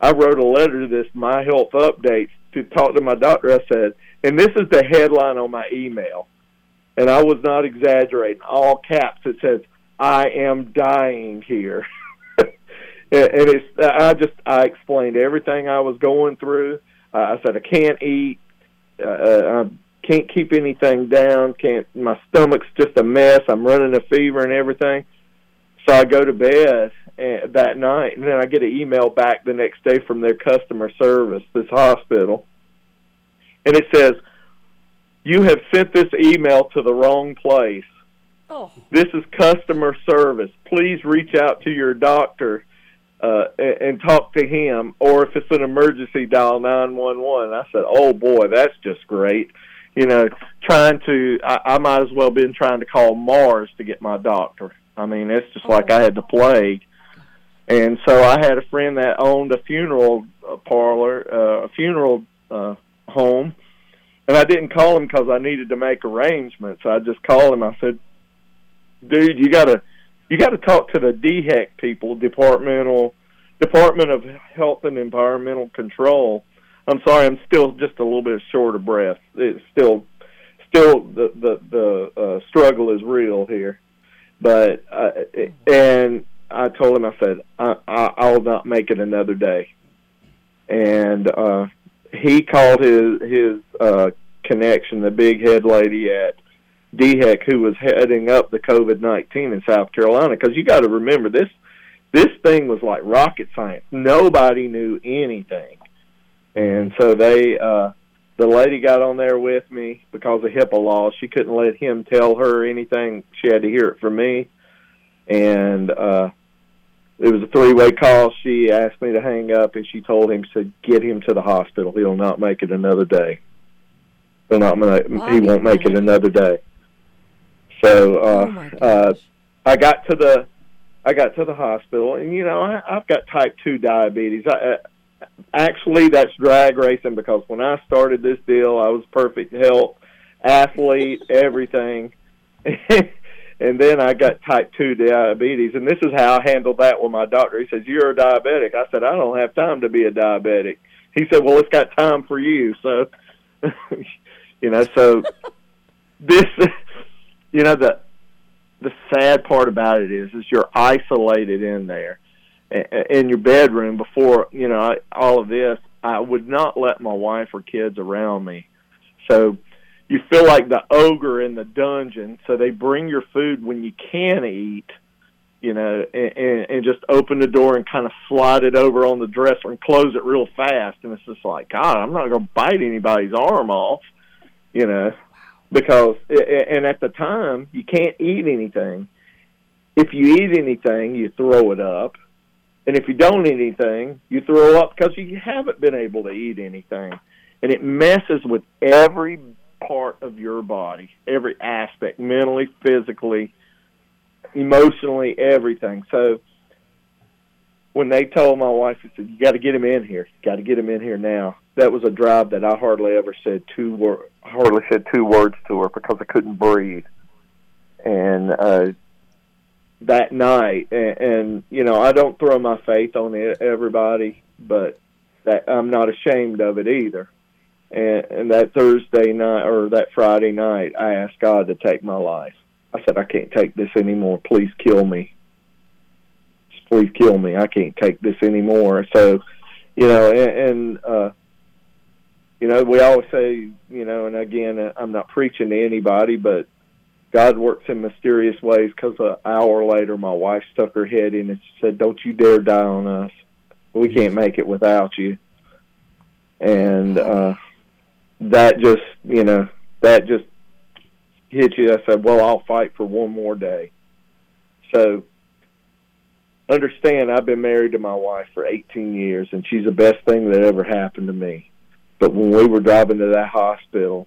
I wrote a letter to this My Health Updates to talk to my doctor. I said, and this is the headline on my email, and I was not exaggerating. All caps, it says, "I am dying here." and it's I just I explained everything I was going through. Uh, I said I can't eat, uh, I can't keep anything down. Can't. My stomach's just a mess. I'm running a fever and everything. So I go to bed uh, that night, and then I get an email back the next day from their customer service, this hospital, and it says, "You have sent this email to the wrong place. Oh. This is customer service. Please reach out to your doctor." Uh, and, talk to him, or if it's an emergency, dial nine one one. I said, "Oh boy, that's just great." You know, trying to, I, I might as well been trying to call Mars to get my doctor. I mean, it's just like I had the plague. And so I had a friend that owned a funeral uh, parlor, uh, a funeral uh, home, and I didn't call him because I needed to make arrangements. I just called him. I said, "Dude, you gotta." You got to talk to the DHEC people, departmental Department of Health and Environmental Control. I'm sorry, I'm still just a little bit short of breath. It's still, still the the the uh, struggle is real here, but uh, and I told him I said I, I I'll not make it another day, and uh, he called his his uh, connection, the big head lady at DHEC who was heading up the COVID nineteen in South Carolina. Because you got to remember this this thing was like rocket science. Nobody knew anything, and so they uh, the lady got on there with me because of HIPAA laws. She couldn't let him tell her anything. She had to hear it from me, and uh, it was a three way call. She asked me to hang up, and she told him to get him to the hospital. He'll not make it another day. They're not. Gonna, he won't make it another day. So uh, uh, I got to the I got to the hospital, and you know I, I've got type two diabetes. I actually that's drag racing because when I started this deal, I was perfect health, athlete, everything. and then I got type 2 diabetes. And this is how I handled that with my doctor. He says, You're a diabetic. I said, I don't have time to be a diabetic. He said, Well, it's got time for you. So, you know, so this, you know, the, the sad part about it is, is you're isolated in there in your bedroom before you know all of this. I would not let my wife or kids around me. So you feel like the ogre in the dungeon. So they bring your food when you can eat you know and, and just open the door and kind of slide it over on the dresser and close it real fast. And it's just like god i'm not going to bite anybody's arm off you know because and at the time you can't eat anything if you eat anything you throw it up and if you don't eat anything, you throw up because you haven't been able to eat anything. And it messes with every part of your body, every aspect, mentally, physically, emotionally, everything. So when they told my wife, "He said, you got to get him in here. Got to get him in here now." That was a drive that I hardly ever said two wor- hardly said two words to her because I couldn't breathe. And uh, that night, and, and you know I don't throw my faith on it, everybody, but that I'm not ashamed of it either. And, and that Thursday night or that Friday night, I asked God to take my life. I said, I can't take this anymore. Please kill me. Please kill me. I can't take this anymore. So, you know, and, and uh, you know, we always say, you know, and again, I'm not preaching to anybody, but God works in mysterious ways because an hour later, my wife stuck her head in and she said, Don't you dare die on us. We can't make it without you. And uh, that just, you know, that just hit you. I said, Well, I'll fight for one more day. So understand, I've been married to my wife for 18 years, and she's the best thing that ever happened to me. But when we were driving to that hospital,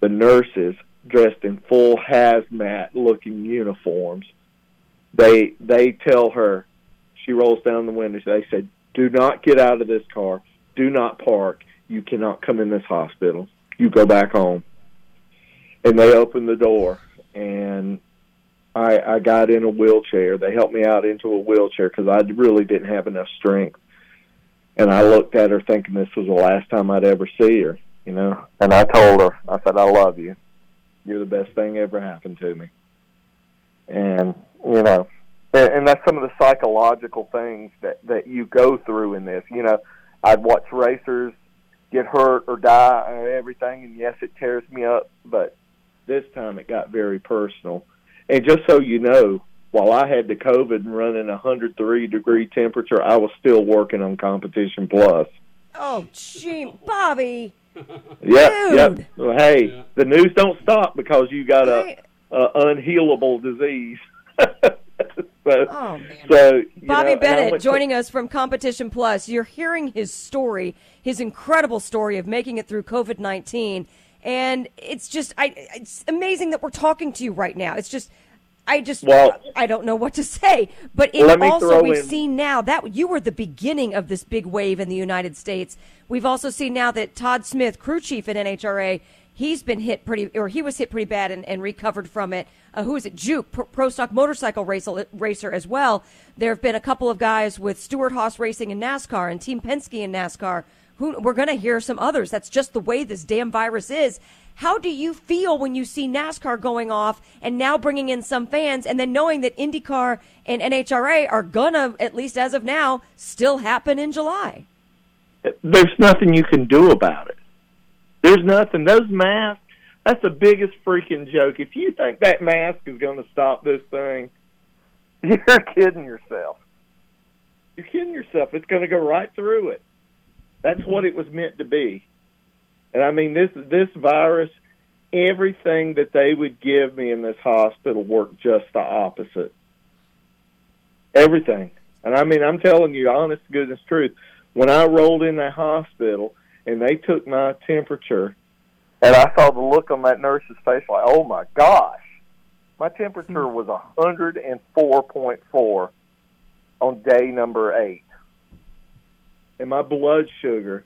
the nurses dressed in full hazmat looking uniforms. They they tell her she rolls down the window. They said, "Do not get out of this car. Do not park. You cannot come in this hospital. You go back home." And they opened the door, and I I got in a wheelchair. They helped me out into a wheelchair because I really didn't have enough strength. And I looked at her thinking this was the last time I'd ever see her, you know. And I told her, I said, "I love you." You're the best thing ever happened to me. And you know, and, and that's some of the psychological things that that you go through in this. You know, I'd watch racers get hurt or die or everything, and yes, it tears me up. But this time it got very personal. And just so you know, while I had the COVID and running a 103 degree temperature, I was still working on Competition Plus. Oh, gee, Bobby. Yep. Well, hey, the news don't stop because you got a, a unhealable disease. so, Oh, man. so Bobby know, Bennett joining us from Competition Plus. You're hearing his story, his incredible story of making it through COVID 19. And it's just, I, it's amazing that we're talking to you right now. It's just, I just, Well- I don't know what to say. But it also, we've in- seen now that you were the beginning of this big wave in the United States. We've also seen now that Todd Smith, crew chief at NHRA, he's been hit pretty, or he was hit pretty bad and, and recovered from it. Uh, who is it? Juke, pro, pro stock motorcycle racer, racer as well. There have been a couple of guys with Stewart-Haas Racing in NASCAR and Team Penske in NASCAR. Who we're going to hear some others. That's just the way this damn virus is. How do you feel when you see NASCAR going off and now bringing in some fans, and then knowing that IndyCar and NHRA are gonna, at least as of now, still happen in July? there's nothing you can do about it. There's nothing. Those masks, that's the biggest freaking joke. If you think that mask is going to stop this thing, you're kidding yourself. You're kidding yourself. It's going to go right through it. That's what it was meant to be. And I mean, this this virus, everything that they would give me in this hospital worked just the opposite. Everything. And I mean, I'm telling you, honest to goodness truth, when I rolled in that hospital and they took my temperature, and I saw the look on that nurse's face, like, oh my gosh, my temperature hmm. was a hundred and four point four on day number eight. And my blood sugar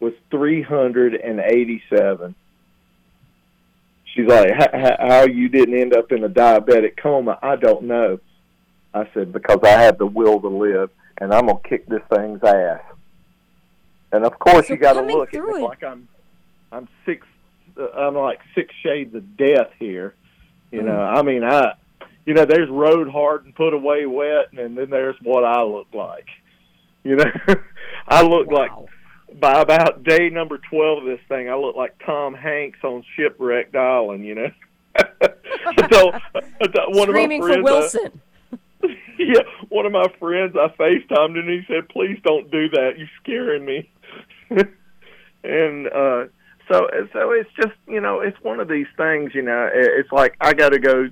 was 387. She's like, "How- how you didn't end up in a diabetic coma? I don't know. I said, because I have the will to live, and I'm gonna kick this thing's ass. And of course, So you got to look at me like I'm, I'm six, uh, I'm like six shades of death here. You know, I mean, I, you know, there's road hard and put away wet, and then there's what I look like. You know, I look like by about day number twelve of this thing, I look like Tom Hanks on Shipwrecked Island. You know, so I one Screaming of my for friends, uh, Wilson. yeah, one of my friends, I FaceTimed and he said, "Please don't do that. You're scaring me." and uh so so it's just you know it's one of these things. You know, it's like I got to go.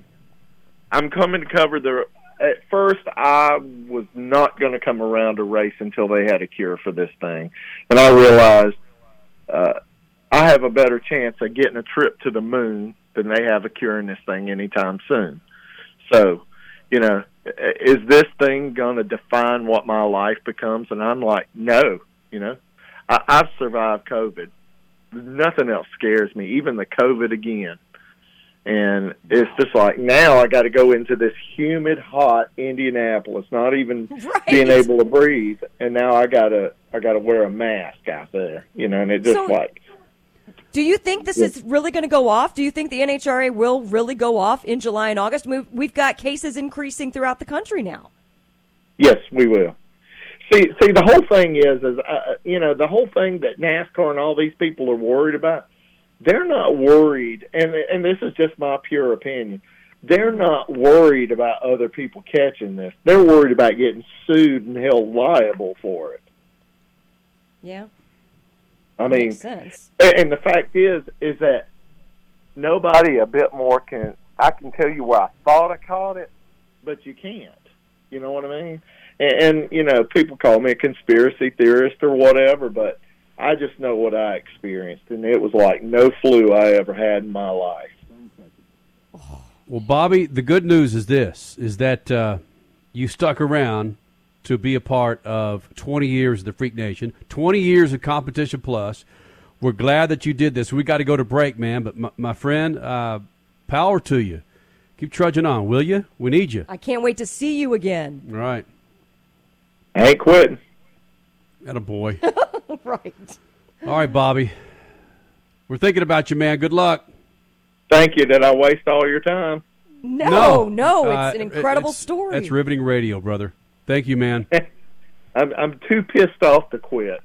I'm coming to cover the. At first, I was not going to come around to race until they had a cure for this thing, and I realized uh, I have a better chance of getting a trip to the moon than they have a cure in this thing anytime soon. So, you know, is this thing going to define what my life becomes? And I'm like, no, you know, I, I've survived COVID. Nothing else scares me, even the COVID again. And it's just like now I got to go into this humid, hot Indianapolis, not even being able to breathe, and now I gotta I gotta wear a mask out there, you know, and it just So- like Do you think this is really going to go off? Do you think the NHRA will really go off in July and August? We've, we've got cases increasing throughout the country now. Yes, we will. See, see, the whole thing is, is uh, you know, the whole thing that NASCAR and all these people are worried about. They're not worried, and and this is just my pure opinion. They're not worried about other people catching this. They're worried about getting sued and held liable for it. Yeah. I mean, Makes sense. and and the fact is, is that nobody a bit more can. I can tell you where I thought I caught it, but you can't. You know what I mean? And, and you know, people call me a conspiracy theorist or whatever, but I just know what I experienced, and it was like no flu I ever had in my life. Well, Bobby, the good news is this: is that uh, you stuck around to be a part of 20 years of the Freak Nation, 20 years of Competition Plus. We're glad that you did this. We got to go to break, man. But my, my friend, uh, power to you. Keep trudging on, will you? We need you. I can't wait to see you again. All right. I ain't quitting. Got a boy. right. All right, Bobby. We're thinking about you, man. Good luck. Thank you. Did I waste all your time? No, no, it's Uh, an incredible it's- story. That's riveting radio, brother. Thank you, man. I'm I'm too pissed off to quit.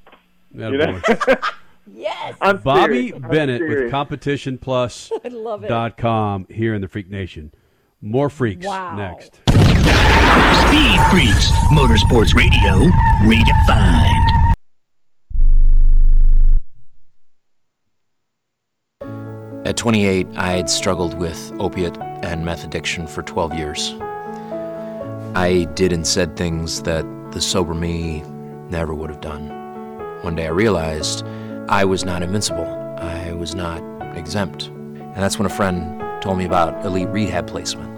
You know? yes. I'm Bobby serious. I'm Bennett with serious. CompetitionPlus I love it. dot com here in the Freak Nation. More freaks Wow. next. Speed Freaks, Motorsports Radio, redefined. At 28, I had struggled with opiate and meth addiction for 12 years. I did and said things that the sober me never would have done. One day I realized I was not invincible. I was not exempt. And that's when a friend told me about elite rehab placement.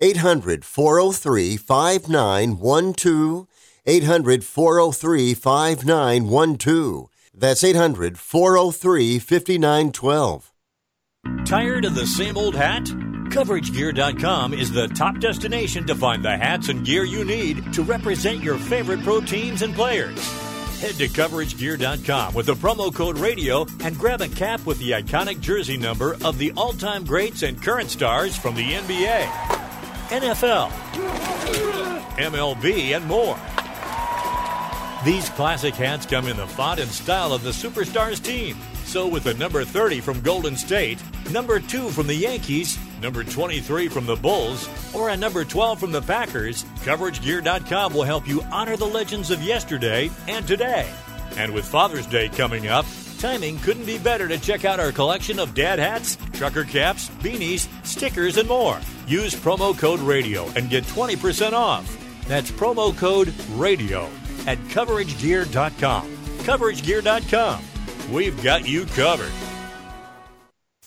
800 403 5912. 800 403 5912. That's 800 403 5912. Tired of the same old hat? CoverageGear.com is the top destination to find the hats and gear you need to represent your favorite pro teams and players. Head to CoverageGear.com with the promo code RADIO and grab a cap with the iconic jersey number of the all time greats and current stars from the NBA, NFL, MLB, and more. These classic hats come in the font and style of the Superstars team. So, with the number 30 from Golden State, number 2 from the Yankees, number 23 from the Bulls, or a number 12 from the Packers, CoverageGear.com will help you honor the legends of yesterday and today. And with Father's Day coming up, timing couldn't be better to check out our collection of dad hats, trucker caps, beanies, stickers, and more. Use promo code RADIO and get 20% off. That's promo code RADIO at CoverageGear.com. CoverageGear.com. We've got you covered.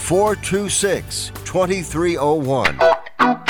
426 2301.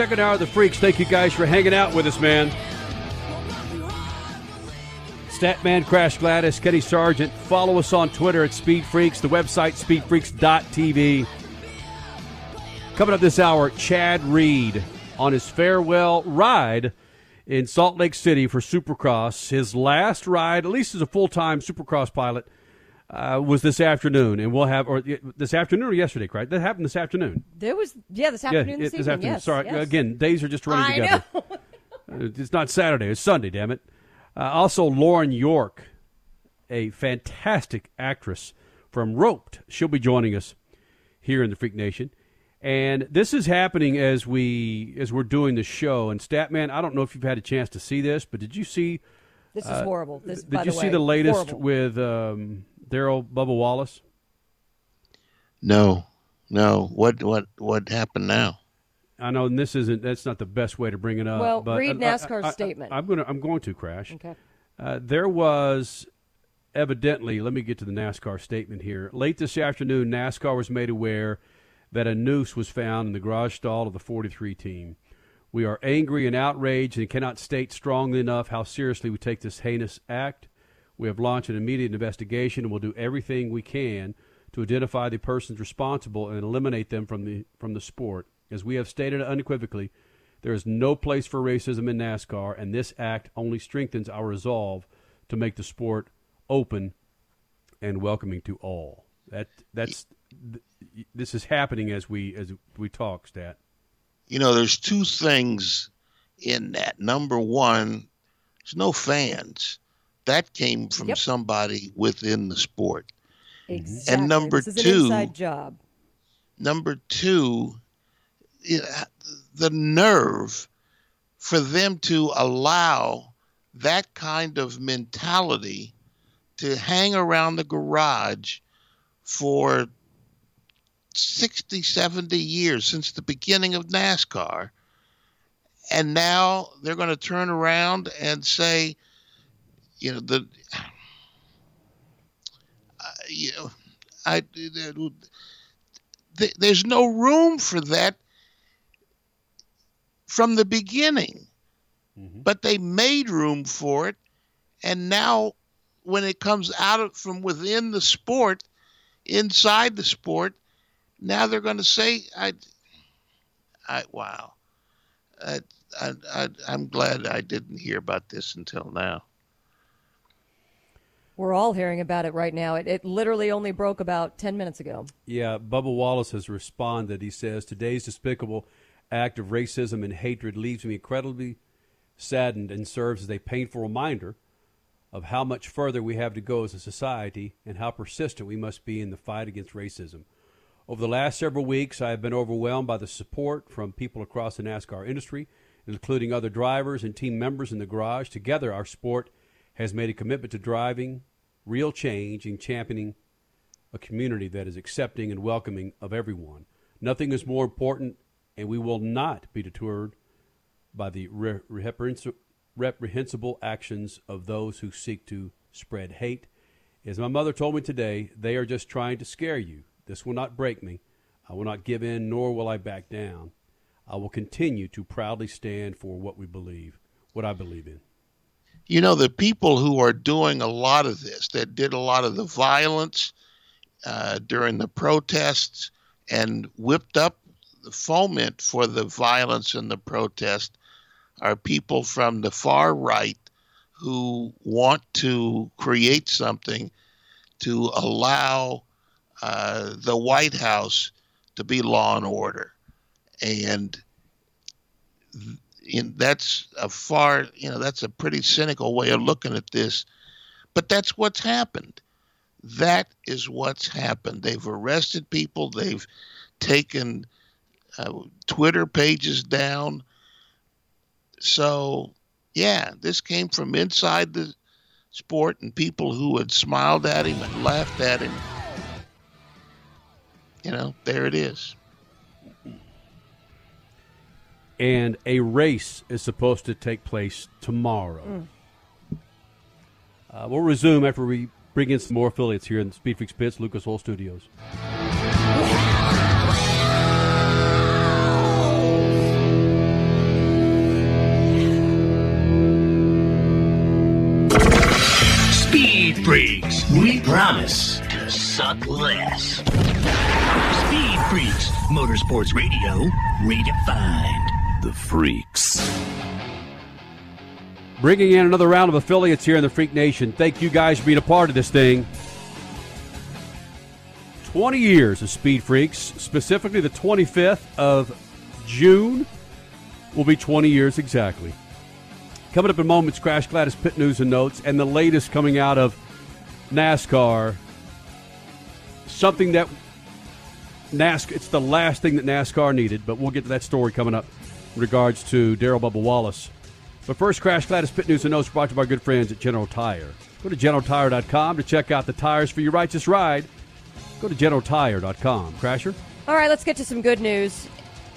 Second hour of the Freaks. Thank you guys for hanging out with us, man. Statman, Crash Gladys, Kenny Sargent. Follow us on Twitter at Speed Freaks, the website speedfreaks.tv. Coming up this hour, Chad Reed on his farewell ride in Salt Lake City for Supercross. His last ride, at least as a full time Supercross pilot, uh, was this afternoon, and we'll have or this afternoon or yesterday, right? That happened this afternoon. There was yeah this afternoon. yeah, this, it- this afternoon. Yes, Sorry, yes. again, days are just running I together. Uh, it's not Saturday; it's Sunday. Damn it! Uh, also, Lauren York, a fantastic actress from Roped, she'll be joining us here in the Freak Nation. And this is happening as we as we're doing the show. And Statman, I don't know if you've had a chance to see this, but did you see? This is uh, horrible. This, did you the see the latest horrible. with um, Darrell Bubba Wallace? No, no. What what what happened now? I know, and this isn't. That's not the best way to bring it up. Well, but read I- I- NASCAR's I- statement. I'm gonna. I'm going to crash. Okay. Uh, there was evidently. Let me get to the NASCAR statement here. Late this afternoon, NASCAR was made aware that a noose was found in the garage stall of the 43 team. We are angry and outraged and cannot state strongly enough how seriously we take this heinous act. We have launched an immediate investigation and will do everything we can to identify the persons responsible and eliminate them from the from the sport. As we have stated unequivocally, there is no place for racism in NASCAR, and this act only strengthens our resolve to make the sport open and welcoming to all. That that's th- this is happening as we as we talk, stat. You know, there's two things in that. Number one, there's no fans. That came from Yep. somebody within the sport. Exactly. And number this is two, an inside job. Number two, it, the nerve for them to allow that kind of mentality to hang around the garage for 60, 70 years since the beginning of NASCAR. And now they're going to turn around and say, you know, the, uh, you know, I, th- there's no room for that from the beginning. But they made room for it, and now when it comes out of from within the sport, inside the sport, now they're going to say, "I, I, wow." I, I, I, I'm glad I didn't hear about this until now. We're all hearing about it right now. It, it literally only broke about 10 minutes ago. Yeah, Bubba Wallace has responded. He says, Today's despicable act of racism and hatred leaves me incredibly saddened and serves as a painful reminder of how much further we have to go as a society and how persistent we must be in the fight against racism. Over the last several weeks, I have been overwhelmed by the support from people across the NASCAR industry, including other drivers and team members in the garage. Together, our sport has made a commitment to driving real change and championing a community that is accepting and welcoming of everyone. Nothing is more important, and we will not be deterred by the reprehensible actions of those who seek to spread hate. As my mother told me today, they are just trying to scare you. This will not break me. I will not give in, nor will I back down. I will continue to proudly stand for what we believe, what I believe in. You know, the people who are doing a lot of this, that did a lot of the violence uh, during the protests and whipped up the foment for the violence and the protest, are people from the far right who want to create something to allow uh, the White House to be law and order. And in, that's a far, you know, that's a pretty cynical way of looking at this. But that's what's happened. That is what's happened. They've arrested people, they've taken uh, Twitter pages down so, yeah, this came from inside the sport and people who had smiled at him and laughed at him. You know, there it is. And a race is supposed to take place tomorrow. Mm. Uh, we'll resume after we bring in some more affiliates here in the Speed Freaks Pits, Lucas Oil Studios. Speed Freaks, we promise to suck less. Speed Freaks, Motorsports Radio, redefined. The Freaks. Bringing in another round of affiliates here in the Freak Nation. Thank you guys for being a part of this thing. 20 years of Speed Freaks, specifically the 25th of June, will be 20 years exactly. Coming up in moments, Crash Gladys Pit News and Notes, and the latest coming out of NASCAR. Something that NASCAR, it's the last thing that NASCAR needed, but we'll get to that story coming up regards to Darrell Bubba Wallace. But first, Crash Gladys Pit News and Notes brought to you by our good friends at General Tire. Go to GeneralTire.com to check out the tires for your righteous ride. Go to GeneralTire.com. Crasher? All right, let's get to some good news.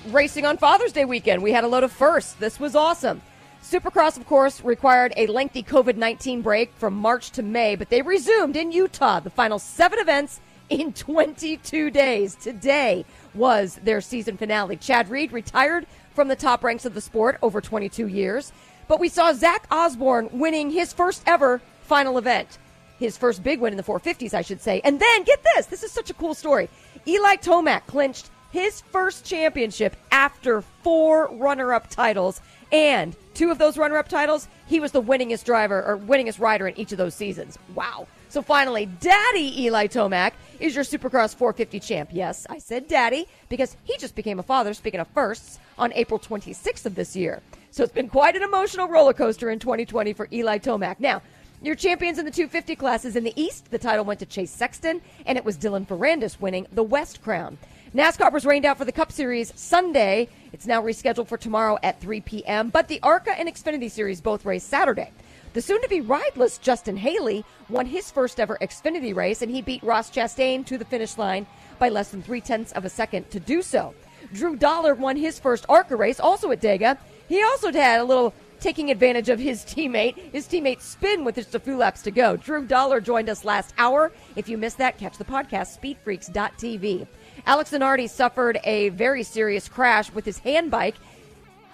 Racing on Father's Day weekend, we had a load of firsts. This was awesome. Supercross, of course, required a lengthy COVID 19 break from March to May, but they resumed in Utah. The final seven events in 22 days. Today was their season finale. Chad Reed retired from the top ranks of the sport over 22 years, but we saw Zach Osborne winning his first ever final event. His first big win in the 450s, I should say. And then, get this this is such a cool story. Eli Tomac clinched his first championship after four runner up titles and two of those runner up titles, he was the winningest driver or winningest rider in each of those seasons. Wow. So finally, Daddy Eli Tomac is your Supercross 450 champ. Yes, I said Daddy because he just became a father, speaking of firsts, on April 26th of this year. So it's been quite an emotional roller coaster in 2020 for Eli Tomac. Now, your champions in the 250 classes in the East, the title went to Chase Sexton, and it was Dylan Ferrandis winning the West Crown. NASCAR was rained out for the Cup Series Sunday. It's now rescheduled for tomorrow at 3 p.m., but the ARCA and Xfinity Series both race Saturday. The soon to be rideless Justin Haley won his first ever Xfinity race, and he beat Ross Chastain to the finish line by less than three tenths of a second to do so. Drew Dollar won his first ARCA race, also at Dega. He also had a little taking advantage of his teammate. His teammate spin with just a few laps to go. Drew Dollar joined us last hour. If you missed that, catch the podcast, speedfreaks.tv. Alex Zanardi suffered a very serious crash with his hand bike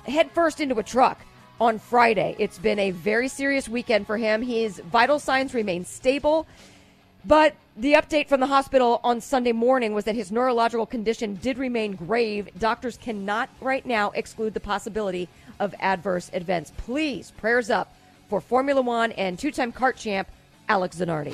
headfirst into a truck on Friday. It's been a very serious weekend for him. His vital signs remain stable, but The update from the hospital on Sunday morning was that his neurological condition did remain grave. Doctors cannot right now exclude the possibility of adverse events. Please, prayers up for Formula One and two time CART champ Alex Zanardi.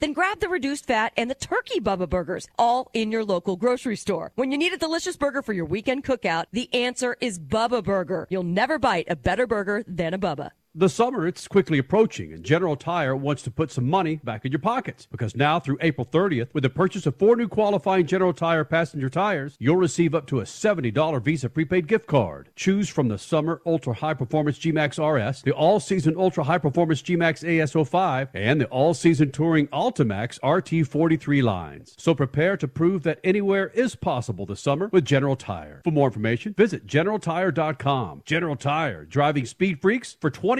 Then grab the reduced fat and the turkey Bubba Burgers, all in your local grocery store. When you need a delicious burger for your weekend cookout, the answer is Bubba Burger. You'll never bite a better burger than a Bubba. The summer, it's quickly approaching, and General Tire wants to put some money back in your pockets. Because now, through April 30th, with the purchase of four new qualifying General Tire passenger tires, you'll receive up to a $70 Visa prepaid gift card. Choose from the Summer Ultra High Performance G-Max RS, the All Season Ultra High Performance G-Max AS05, and the All Season Touring Altimax RT43 lines. So prepare to prove that anywhere is possible this summer with General Tire. For more information, visit GeneralTire.com. General Tire, driving speed freaks for 20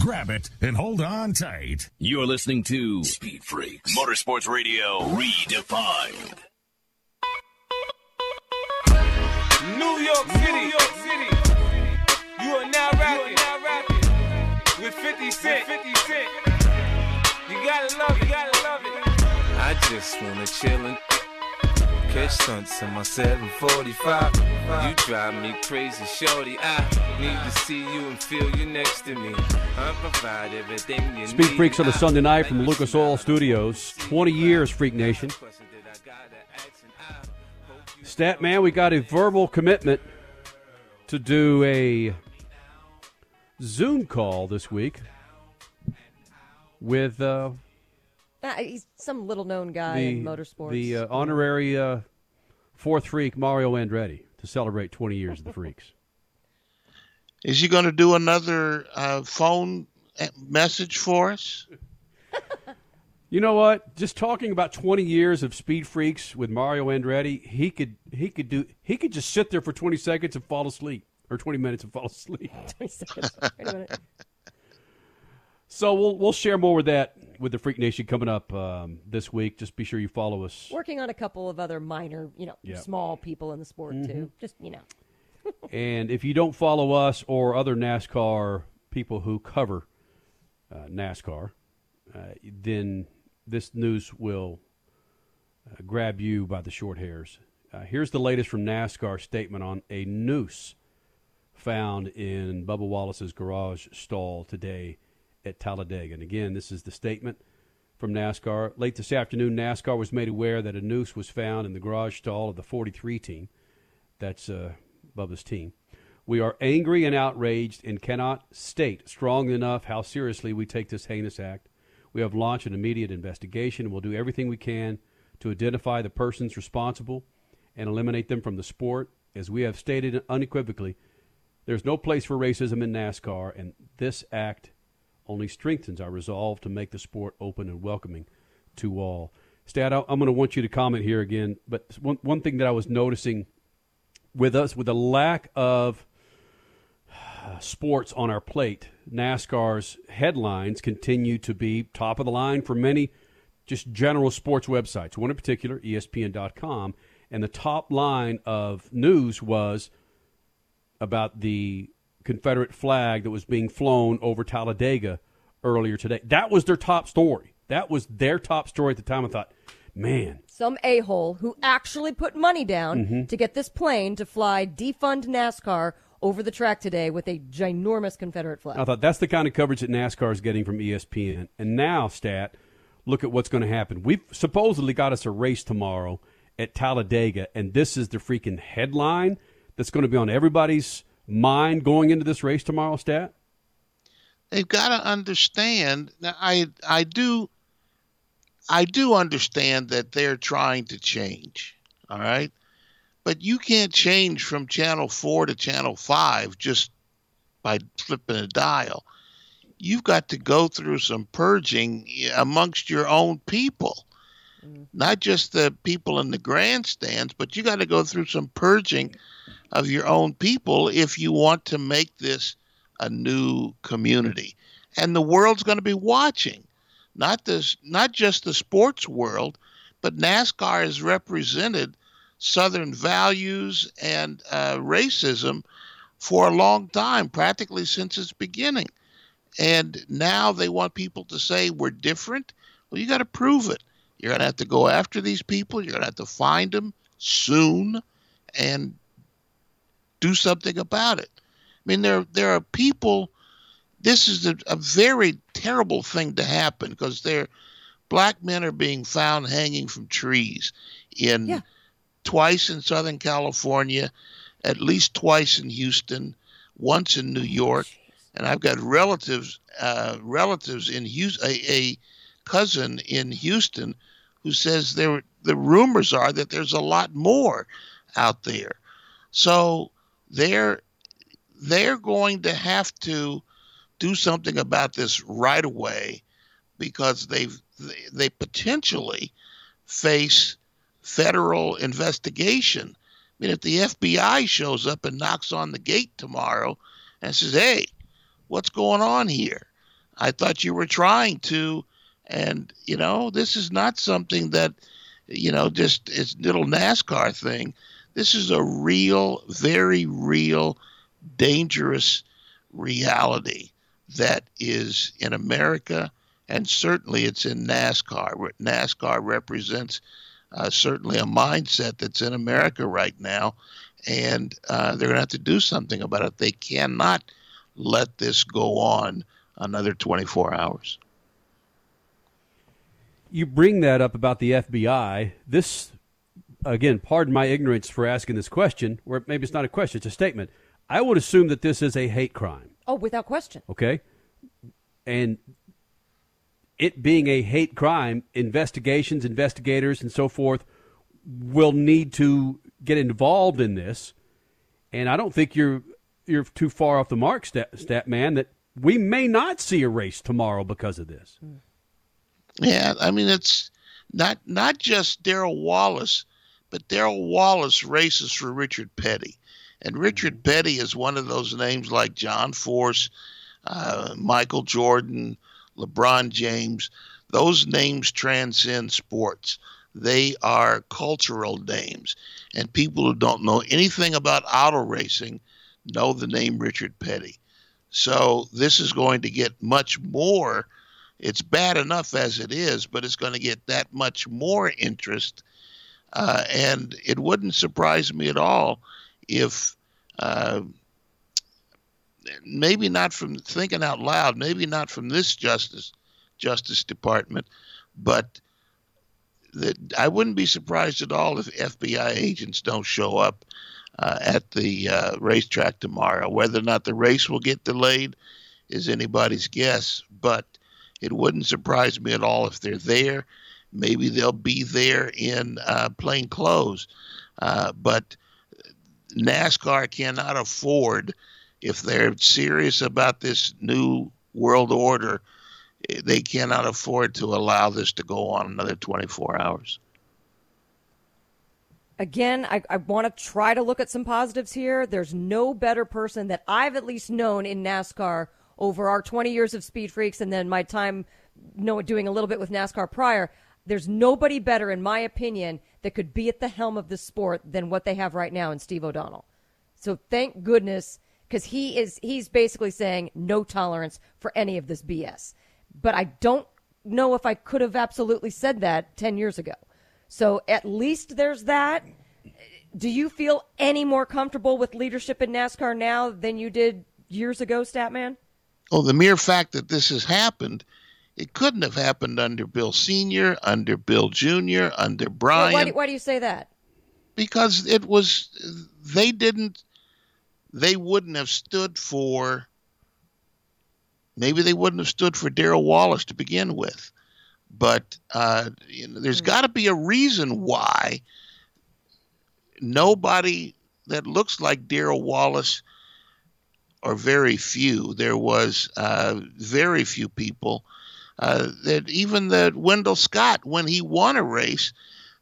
Grab it and hold on tight. You're listening to Speed Freaks Motorsports Radio Redefined. New York City. New York City. You are now rapping, now rapping with 50 Cent. 50 Cent. You gotta love it. You gotta love it. I just wanna chill and catch stunts in my 745. You drive me crazy, shorty. I need to see you and feel you next to me. I provide everything you Speed. Freaks on a Sunday night from Lucas Oil Studios. 20 years, Freak Nation. Stat man, we got a verbal commitment to do a Zoom call this week with uh, Ah, he's some little known guy the in motorsports. the uh, honorary uh, fourth freak Mario Andretti to celebrate 20 years of the Freaks. Is he going to do another uh, phone uh, message for us? You know what? Just talking about 20 years of Speed Freaks with Mario Andretti, he could he could do he could just sit there for 20 seconds and fall asleep or 20 minutes and fall asleep. 20 seconds. Wait a minute. So we'll we'll share more with that with the Freak Nation coming up um, this week. Just be sure you follow us. Working on a couple of other minor, you know, Yeah. small people in the sport too. Mhm. Just you know. And if you don't follow us or other NASCAR people who cover uh, NASCAR, uh, then this news will uh, grab you by the short hairs. Uh, here's the latest from NASCAR statement on a noose found in Bubba Wallace's garage stall today at Talladega. And again, this is the statement from NASCAR. Late this afternoon, NASCAR was made aware that a noose was found in the garage stall of the 43 team. That's uh, Bubba's team. We are angry and outraged and cannot state strong enough how seriously we take this heinous act. We have launched an immediate investigation and will do everything we can to identify the persons responsible and eliminate them from the sport. As we have stated unequivocally, there's no place for racism in NASCAR, and this act only strengthens our resolve to make the sport open and welcoming to all. Stat, I'm going to want you to comment here again, but one, one thing that I was noticing with us, with the lack of uh, sports on our plate, NASCAR's headlines continue to be top of the line for many just general sports websites, one in particular, ESPN.com. And the top line of news was about the Confederate flag that was being flown over Talladega earlier today. That was their top story. That was their top story at the time. I thought, man. Some a hole who actually put money down Mm-hmm. to get this plane to fly defund NASCAR over the track today with a ginormous Confederate flag. I thought that's the kind of coverage that NASCAR is getting from ESPN. And now, Stat, look at what's going to happen. We've supposedly got us a race tomorrow at Talladega, and this is the freaking headline that's going to be on everybody's mind going into this race tomorrow, Stat? they've got to understand now i i do i do understand that they're trying to change all right? But you can't change from channel 4 to channel 5 just by flipping a dial. You've got to go through some purging amongst your own people. Mm-hmm. Not just the people in the grandstands but you got to go through some purging of your own people if you want to make this a new community. And the world's going to be watching not this not just the sports world but nascar has represented southern values and uh, racism for a long time practically since its beginning. And now they want people to say we're different. Well you got to prove it. You're going to have to go after these people. You're going to have to find them soon. And do something about it I mean, there there are people. This is a, a very terrible thing to happen because there, black men are being found hanging from trees, in twice in Southern California, at least twice in Houston, once in New York, and I've got relatives uh, relatives in Houston, a, a cousin in Houston, who says there the rumors are that there's a lot more out there. So they're they're going to have to do something about this right away because they've they potentially face federal investigation. I mean, if the FBI shows up and knocks on the gate tomorrow and says, "Hey, what's going on here? I thought you were trying to," and you know, this is not something that you know just it's little NASCAR thing. This is a real, very real dangerous reality that is in America, and certainly it's in NASCAR. NASCAR represents uh, certainly a mindset that's in America right now, and uh, they're going to have to do something about it. They cannot let this go on another 24 hours. You bring that up about the FBI. This, again, pardon my ignorance for asking this question, or maybe it's not a question, it's a statement. I would assume that this is a hate crime. Oh, without question. Okay. And it being a hate crime, investigations, investigators, and so forth will need to get involved in this. And I don't think you're you're too far off the mark, stat, stat man, that we may not see a race tomorrow because of this. Yeah, I mean it's not not just Darrell Wallace, but Darrell Wallace races for Richard Petty. And Richard Petty is one of those names like John Force, uh, Michael Jordan, LeBron James. Those names transcend sports. They are cultural names. And people who don't know anything about auto racing know the name Richard Petty. So this is going to get much more. It's bad enough as it is, but it's going to get that much more interest Uh, and it wouldn't surprise me at all if uh, maybe not from thinking out loud, maybe not from this justice Justice Department, but that I wouldn't be surprised at all if FBI agents don't show up uh, at the uh, racetrack tomorrow. Whether or not the race will get delayed is anybody's guess, but it wouldn't surprise me at all if they're there. Maybe they'll be there in uh, plain clothes, uh, but NASCAR cannot afford, if they're serious about this new world order, they cannot afford to allow this to go on another 24 hours. Again, I, I want to try to look at some positives here. There's no better person that I've at least known in NASCAR over our 20 years of Speed Freaks and then my time know, doing a little bit with NASCAR prior. There's nobody better, in my opinion, that could be at the helm of the sport than what they have right now in Steve O'Donnell. So thank goodness, because he is he's basically saying no tolerance for any of this BS. But I don't know if I could have absolutely said that 10 years ago. So at least there's that. Do you feel any more comfortable with leadership in NASCAR now than you did years ago, Statman? Oh, the mere fact that this has happened, it couldn't have happened under Bill Sr., under Bill Jr., under Brian. Well, why, do, why do you say that? Because it was, they didn't, they wouldn't have stood for, maybe they wouldn't have stood for Darrell Wallace to begin with. But uh, you know, there's mm. got to be a reason why nobody that looks like Darrell Wallace, or very few, there was uh, very few people uh, that even the Wendell Scott, when he won a race,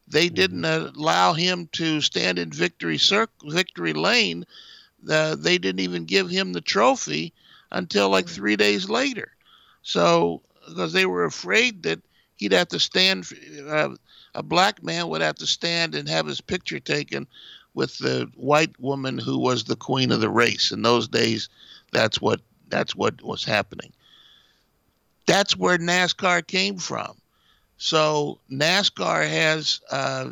they mm-hmm. didn't allow him to stand in victory victory lane. Uh, they didn't even give him the trophy until like mm. three days later. So because they were afraid that he'd have to stand. Uh, a black man would have to stand and have his picture taken with the white woman who was the queen of the race. In those days, that's what that's what was happening. That's where NASCAR came from. So NASCAR has uh,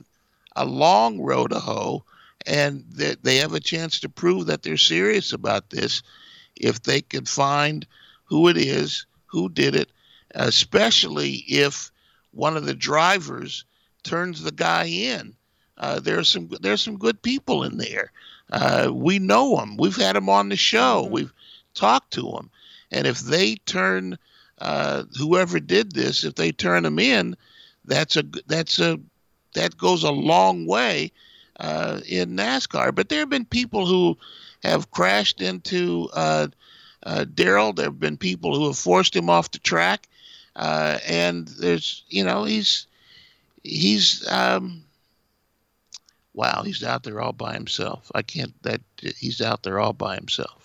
a long road to hoe, and they, they have a chance to prove that they're serious about this if they can find who it is, who did it, especially if one of the drivers turns the guy in. Uh, there's some there's some good people in there. Uh, we know them. We've had them on the show. Mm-hmm. We've talked to them, and if they turn uh, whoever did this, if they turn them in, that's a that's a that goes a long way uh, in NASCAR. But there have been people who have crashed into uh, uh, Darrell. There have been people who have forced him off the track, uh, and there's you know he's he's um, wow he's out there all by himself. I can't that he's out there all by himself.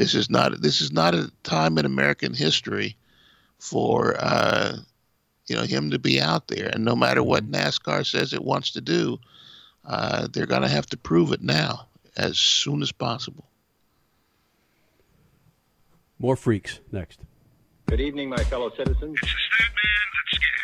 This is not this is not a time in American history for uh, you know him to be out there. And no matter what mm-hmm. NASCAR says it wants to do, uh, they're going to have to prove it now as soon as possible. More freaks next. Good evening, my fellow citizens.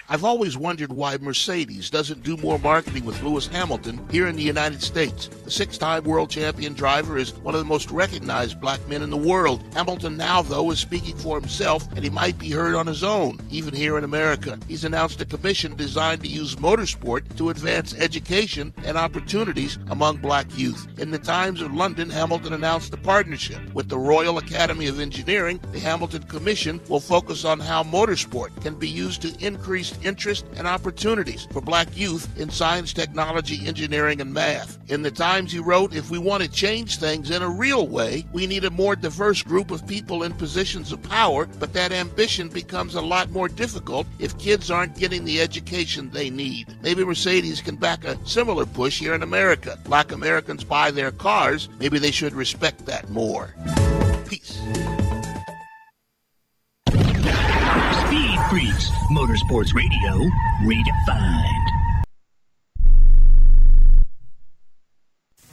I've always wondered why Mercedes doesn't do more marketing with Lewis Hamilton here in the United States. The six time world champion driver is one of the most recognized black men in the world. Hamilton now, though, is speaking for himself and he might be heard on his own, even here in America. He's announced a commission designed to use motorsport to advance education and opportunities among black youth. In the Times of London, Hamilton announced a partnership with the Royal Academy of Engineering. The Hamilton Commission will focus on how motorsport can be used to increase interest, and opportunities for black youth in science, technology, engineering, and math. In the Times, he wrote, If we want to change things in a real way, we need a more diverse group of people in positions of power, but that ambition becomes a lot more difficult if kids aren't getting the education they need. Maybe Mercedes can back a similar push here in America. Black Americans buy their cars, maybe they should respect that more. Peace. Freaks, Motorsports Radio, redefined.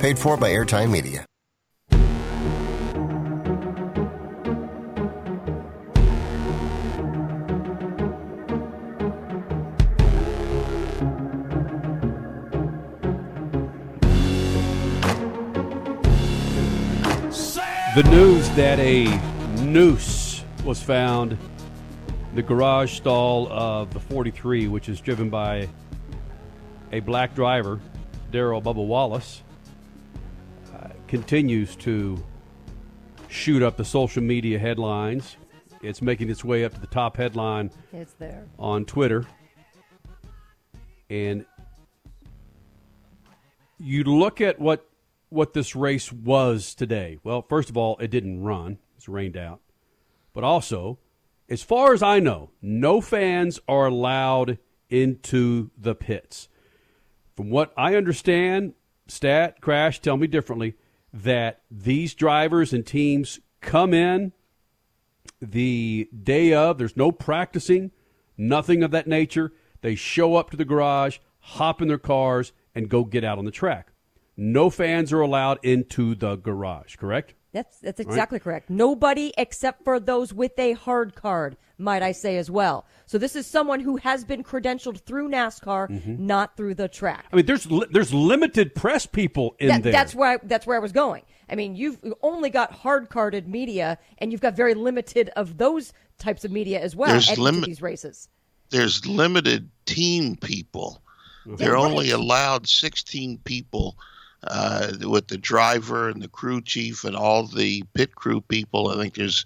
Paid for by Airtime Media. The news that a noose was found in the garage stall of the 43, which is driven by a black driver, Darrell Bubba Wallace, continues to shoot up the social media headlines. It's making its way up to the top headline It's there. on Twitter. And you look at what what this race was today. Well, first of all, it didn't run. It's rained out. But also, as far as I know, no fans are allowed into the pits. From what I understand, stat crash tell me differently that these drivers and teams come in the day of, there's no practicing, nothing of that nature. They show up to the garage, hop in their cars, and go get out on the track. No fans are allowed into the garage, correct? That's that's Right. exactly correct. Nobody except for those with a hard card, might I say as well. So this is someone who has been credentialed through NASCAR, Mhm. not through the track. I mean, there's li- there's limited press people in That- there. That's where I, that's where I was going. I mean, you've only got hard carded media, and you've got very limited of those types of media as well There's at each these races. There's limited team people. They're right. only allowed 16 people uh, with the driver and the crew chief and all the pit crew people. I think there's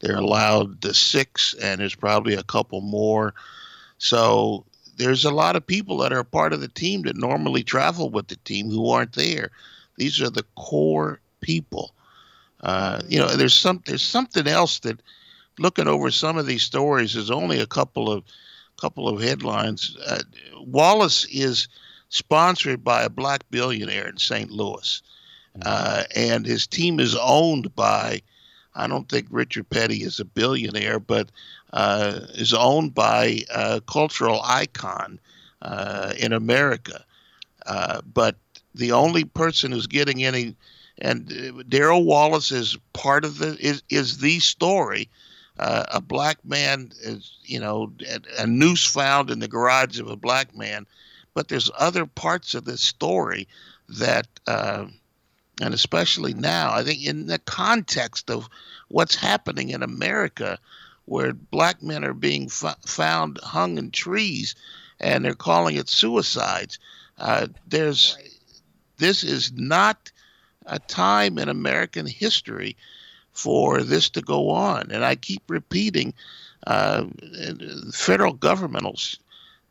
they're allowed the six, and there's probably a couple more. So there's a lot of people that are part of the team that normally travel with the team who aren't there. These are the core people. Uh, you know, there's some there's something else that looking over some of these stories. There's only a couple of couple of headlines. Uh, Wallace is sponsored by a black billionaire in St. Louis, uh, and his team is owned by. I don't think Richard Petty is a billionaire, but uh, is owned by a cultural icon uh, in America. Uh, but the only person who's getting any, and Darrell Wallace is part of the is is the story. Uh, a black man is, you know, a, a noose found in the garage of a black man, but there's other parts of this story that, uh, and especially now, I think in the context of what's happening in America, where black men are being f- found hung in trees, and they're calling it suicides. Uh, there's this is not a time in American history for this to go on. And I keep repeating, uh, federal government will,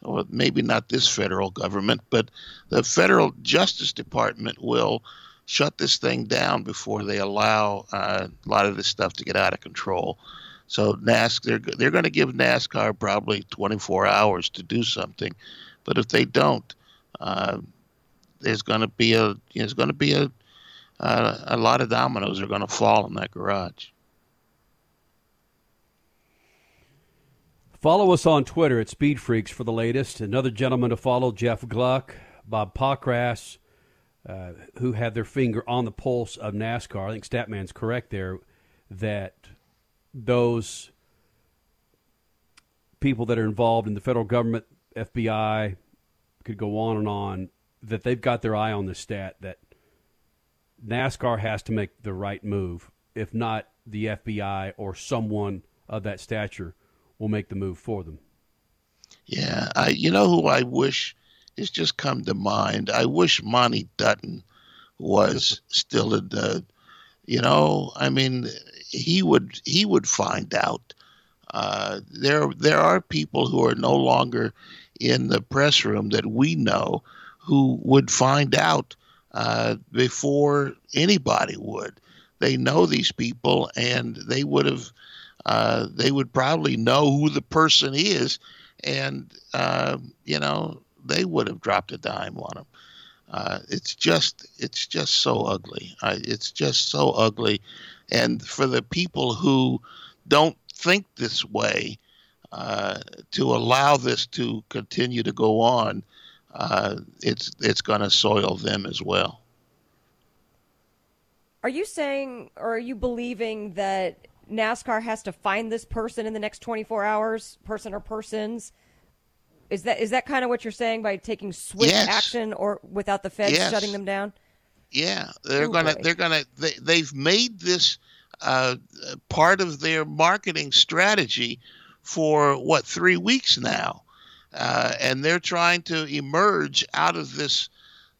or maybe not this federal government, but the federal Justice Department will shut this thing down before they allow uh, a lot of this stuff to get out of control. So NASCAR, they're they're going to give NASCAR probably 24 hours to do something, but if they don't, uh, there's going to be a there's going to be a uh, a lot of dominoes are going to fall in that garage. Follow us on Twitter at Speed Freaks for the latest. Another gentleman to follow, Jeff Gluck, Bob Pockrass, uh, who have their finger on the pulse of NASCAR. I think Statman's correct there that those people that are involved in the federal government, FBI, could go on and on, that they've got their eye on the stat that NASCAR has to make the right move. If not, the FBI or someone of that stature will make the move for them. Yeah, I you know who I wish has just come to mind. I wish Monte Dutton was still in the you know, I mean he would he would find out. Uh, there there are people who are no longer in the press room that we know who would find out uh, before anybody would. They know these people, and they would have. Uh, they would probably know who the person is, and uh, you know they would have dropped a dime on him. Uh, it's just it's just so ugly. it's just so ugly, and for the people who don't think this way, uh, to allow this to continue to go on, uh, it's it's going to soil them as well. Are you saying, or are you believing that NASCAR has to find this person in the next 24 hours, person or persons? Is that is that kind of what you're saying by taking swift yes. action or without the feds yes. shutting them down? Yeah, they're Oh, gonna boy. they're gonna they, they've made this uh, part of their marketing strategy for what three weeks now, uh, and they're trying to emerge out of this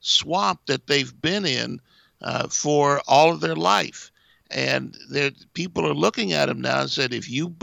swamp that they've been in uh, for all of their life. And there, people are looking at him now and said, if you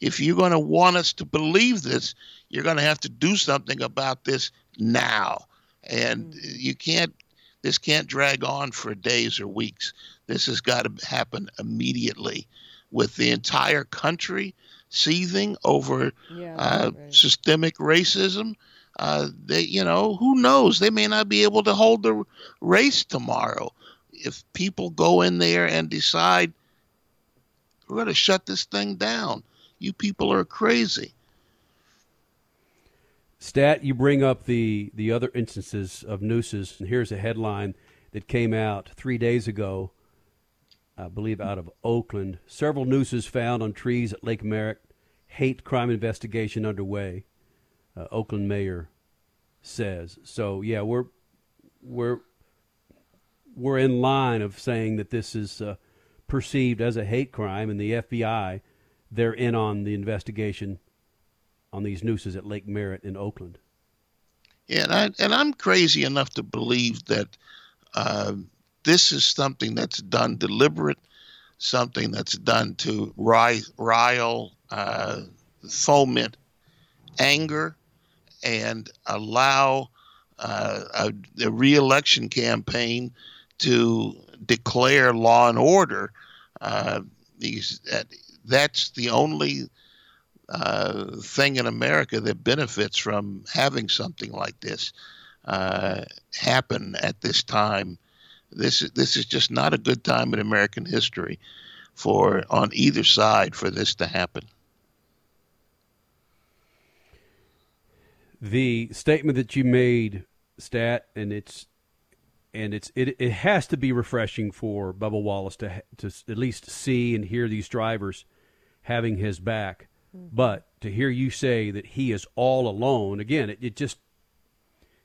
if you're going to want us to believe this, you're going to have to do something about this now. And you can't. This can't drag on for days or weeks. This has got to happen immediately, with the entire country seething over Yeah, uh, right. systemic racism. Uh, they, you know, who knows? They may not be able to hold the race tomorrow if people go in there and decide we're going to shut this thing down. You people are crazy. Stat, you bring up the, the other instances of nooses, and here's a headline that came out three days ago, I believe out of Oakland. Several nooses found on trees at Lake Merritt. Hate crime investigation underway. Uh, Oakland mayor says. So yeah, we're we're we're in line of saying that this is uh, perceived as a hate crime, and the FBI they're in on the investigation on these nooses at Lake Merritt in Oakland. Yeah, and, I, and I'm crazy enough to believe that uh, this is something that's done deliberate, something that's done to rile, uh, foment anger, and allow uh, a, a reelection campaign to declare law and order. Uh, these that, that's the only uh, thing in America that benefits from having something like this uh, happen at this time. This this is just not a good time in American history for on either side for this to happen. The statement that you made, Stat, and it's and it's it, it has to be refreshing for Bubba Wallace to to at least see and hear these drivers having his back. Mm-hmm. But to hear you say that he is all alone, again, it, it just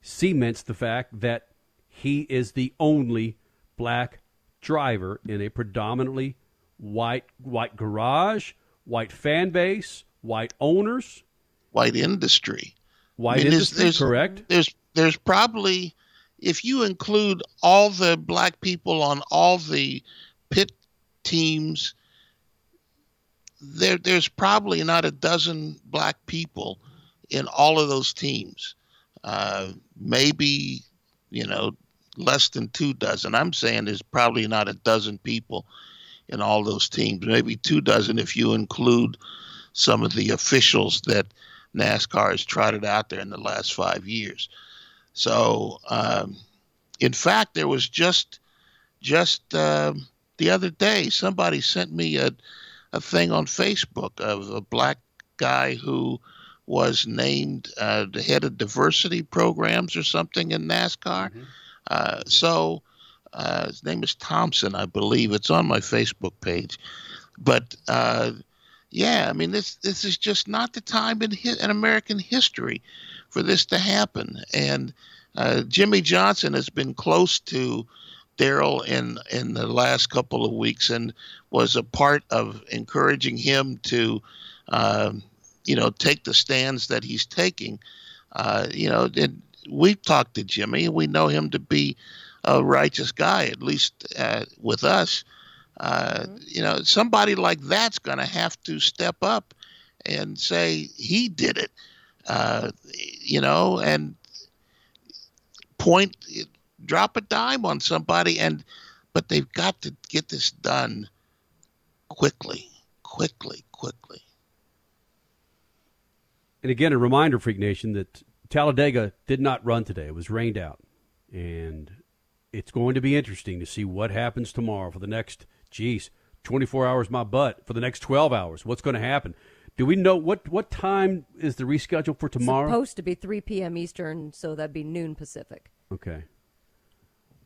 cements the fact that he is the only black driver in a predominantly white white garage, white fan base, white owners, white industry. White I mean, industry, there's, there's, correct? There's there's probably if you include all the black people on all the pit teams, there there's probably not a dozen black people in all of those teams. Uh, maybe you know less than two dozen. I'm saying there's probably not a dozen people in all those teams. Maybe two dozen if you include some of the officials that NASCAR has trotted out there in the last five years. So, um, in fact, there was just just uh, the other day somebody sent me a a thing on Facebook of a black guy who was named uh, the head of diversity programs or something in NASCAR. Mm-hmm. Uh, so uh, his name is Thompson, I believe. It's on my Facebook page. But uh, yeah, I mean this this is just not the time in hi- in American history for this to happen. And uh, Jimmie Johnson has been close to Darrell in in the last couple of weeks and was a part of encouraging him to, uh, you know, take the stands that he's taking. Uh, you know, and we've talked to Jimmie. We know him to be a righteous guy, at least uh, with us. Uh, mm-hmm. You know, somebody like that's going to have to step up and say he did it. Uh, you know, and point, drop a dime on somebody, and but they've got to get this done quickly, quickly, quickly. And again, a reminder, Freak Nation, that Talladega did not run today. It was rained out, and it's going to be interesting to see what happens tomorrow for the next, geez, 24 hours my butt for the next 12 hours. What's going to happen? Do we know what what time is the reschedule for tomorrow? It's supposed to be 3 p.m. Eastern, so that'd be noon Pacific. Okay.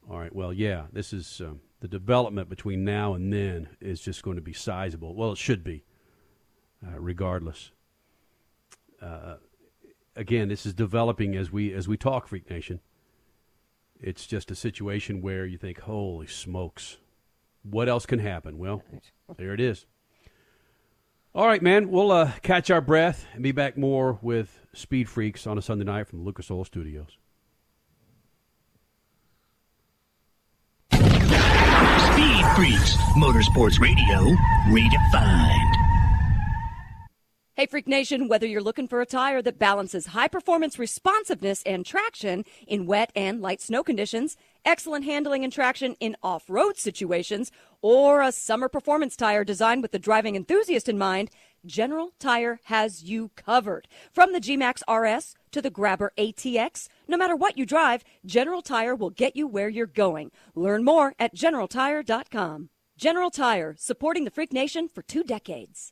All right. Well, yeah, this is um, the development between now and then is just going to be sizable. Well, it should be, uh, regardless. Uh, again, this is developing as we as we talk, Freak Nation. It's just a situation where you think, "Holy smokes, what else can happen?" Well, there it is. All right, man. We'll uh, catch our breath and be back more with Speed Freaks on a Sunday night from the Lucas Oil Studios. Speed Freaks, Motorsports Radio, redefined. Hey, Freak Nation, whether you're looking for a tire that balances high performance responsiveness and traction in wet and light snow conditions, excellent handling and traction in off road situations, or a summer performance tire designed with the driving enthusiast in mind, General Tire has you covered. From the G-Max RS to the Grabber ATX, no matter what you drive, General Tire will get you where you're going. Learn more at generaltire.com. General Tire, supporting the Freak Nation for two decades.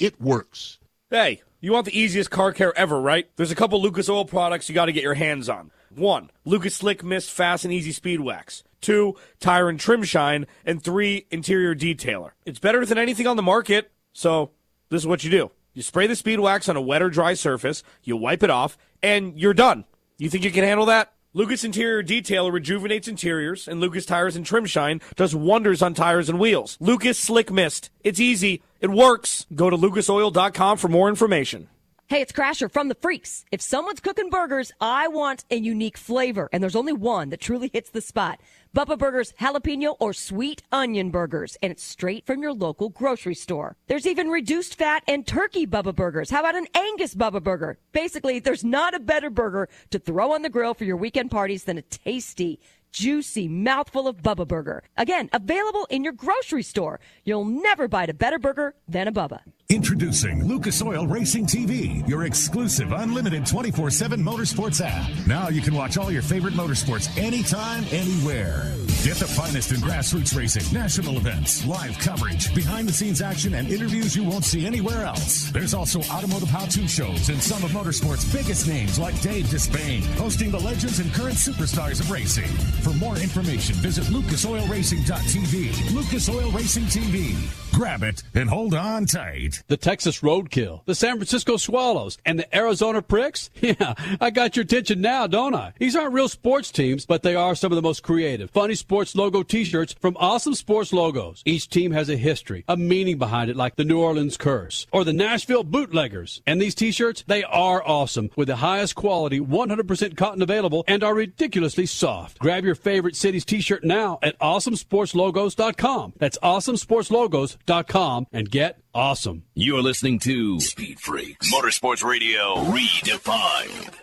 It works. Hey, you want the easiest car care ever, right? There's a couple Lucas Oil products you got to get your hands on. One, Lucas Slick Mist Fast and Easy Speed Wax. Two, Tire and Trim Shine. And three, Interior Detailer. It's better than anything on the market, so this is what you do. You spray the speed wax on a wet or dry surface, you wipe it off, and you're done. You think you can handle that? Lucas Interior Detailer rejuvenates interiors, and Lucas Tires and Trim Shine does wonders on tires and wheels. Lucas Slick Mist. It's easy. It works. Go to lucasoil.com for more information. Hey, it's Crasher from the Freaks. If someone's cooking burgers, I want a unique flavor, and there's only one that truly hits the spot. Bubba Burgers jalapeno or sweet onion burgers, and it's straight from your local grocery store. There's even reduced fat and turkey Bubba Burgers. How about an Angus Bubba Burger? Basically, there's not a better burger to throw on the grill for your weekend parties than a tasty, juicy mouthful of Bubba Burger. Again, available in your grocery store. You'll never bite a better burger than a Bubba. Introducing Lucas Oil Racing TV, your exclusive unlimited 24 7 motorsports app. Now you can watch all your favorite motorsports anytime, anywhere. Get the finest in grassroots racing, national events, live coverage, behind the scenes action, and interviews you won't see anywhere else. There's also automotive how to shows and some of motorsports' biggest names like Dave Despain, hosting the legends and current superstars of racing. For more information, visit lucasoilracing.tv. Lucas Oil Racing TV. Grab it and hold on tight. The Texas Roadkill, the San Francisco Swallows, and the Arizona Pricks? Yeah, I got your attention now, don't I? These aren't real sports teams, but they are some of the most creative, funny sports logo t-shirts from awesome sports logos. Each team has a history, a meaning behind it, like the New Orleans Curse or the Nashville Bootleggers. And these t-shirts, they are awesome with the highest quality, 100% cotton available and are ridiculously soft. Grab your favorite city's t-shirt now at awesomesportslogos.com. That's awesomesportslogos.com and get awesome. You're listening to Speed Freaks Motorsports Radio Redefined.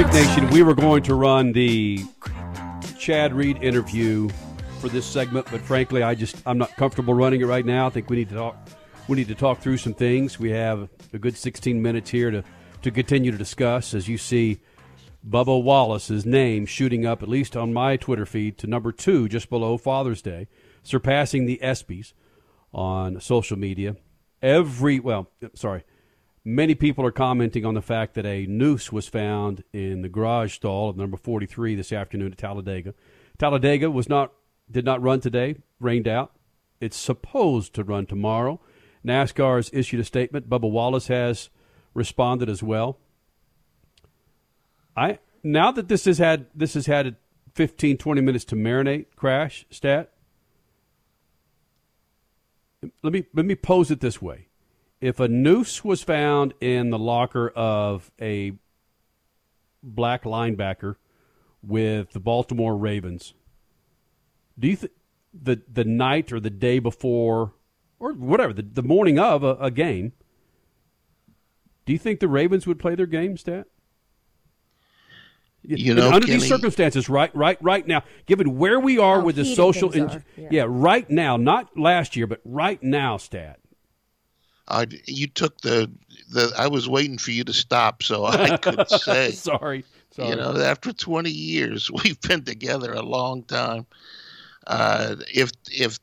Freak Nation, we were going to run the Chad Reed interview for this segment, but frankly, I just I'm not comfortable running it right now. I think we need to talk. We need to talk through some things. We have a good 16 minutes here to to continue to discuss. As you see, Bubba Wallace's name shooting up, at least on my Twitter feed, to number two, just below Father's Day, surpassing the ESPYS on social media. Every well, sorry, Many people are commenting on the fact that a noose was found in the garage stall of number 43 this afternoon at Talladega. Talladega was not did not run today, rained out. It's supposed to run tomorrow. NASCAR has issued a statement. Bubba Wallace has responded as well. I now that this has had this has had 15 20 minutes to marinate crash stat. Let me let me pose it this way if a noose was found in the locker of a black linebacker with the Baltimore Ravens, do you think the the night or the day before or whatever the, the morning of a, a game, do you think the Ravens would play their game, Stat? You know, under Kenny, these circumstances, right, right, right now, given where we are How with the social, in- yeah. yeah, right now, not last year, but right now, Stat. I, you took the, the. I was waiting for you to stop so I could say. Sorry, sorry. You know, after 20 years, we've been together a long time. Uh, if if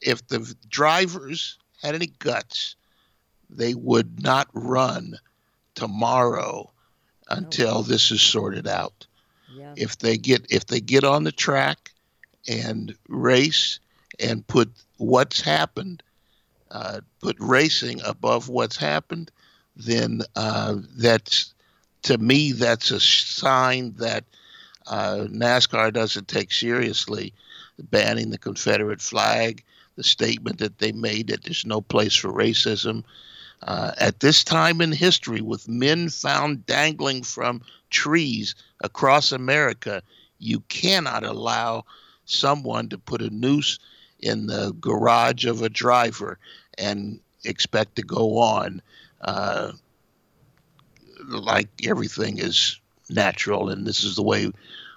if the drivers had any guts, they would not run tomorrow until this is sorted out. If they get if they get on the track and race and put what's happened, uh, put racing above what's happened, then uh, that's to me that's a sign that uh, NASCAR doesn't take seriously banning the Confederate flag, the statement that they made that there's no place for racism. Uh, at this time in history, with men found dangling from trees across America, you cannot allow someone to put a noose in the garage of a driver and expect to go on uh, like everything is natural and this is the way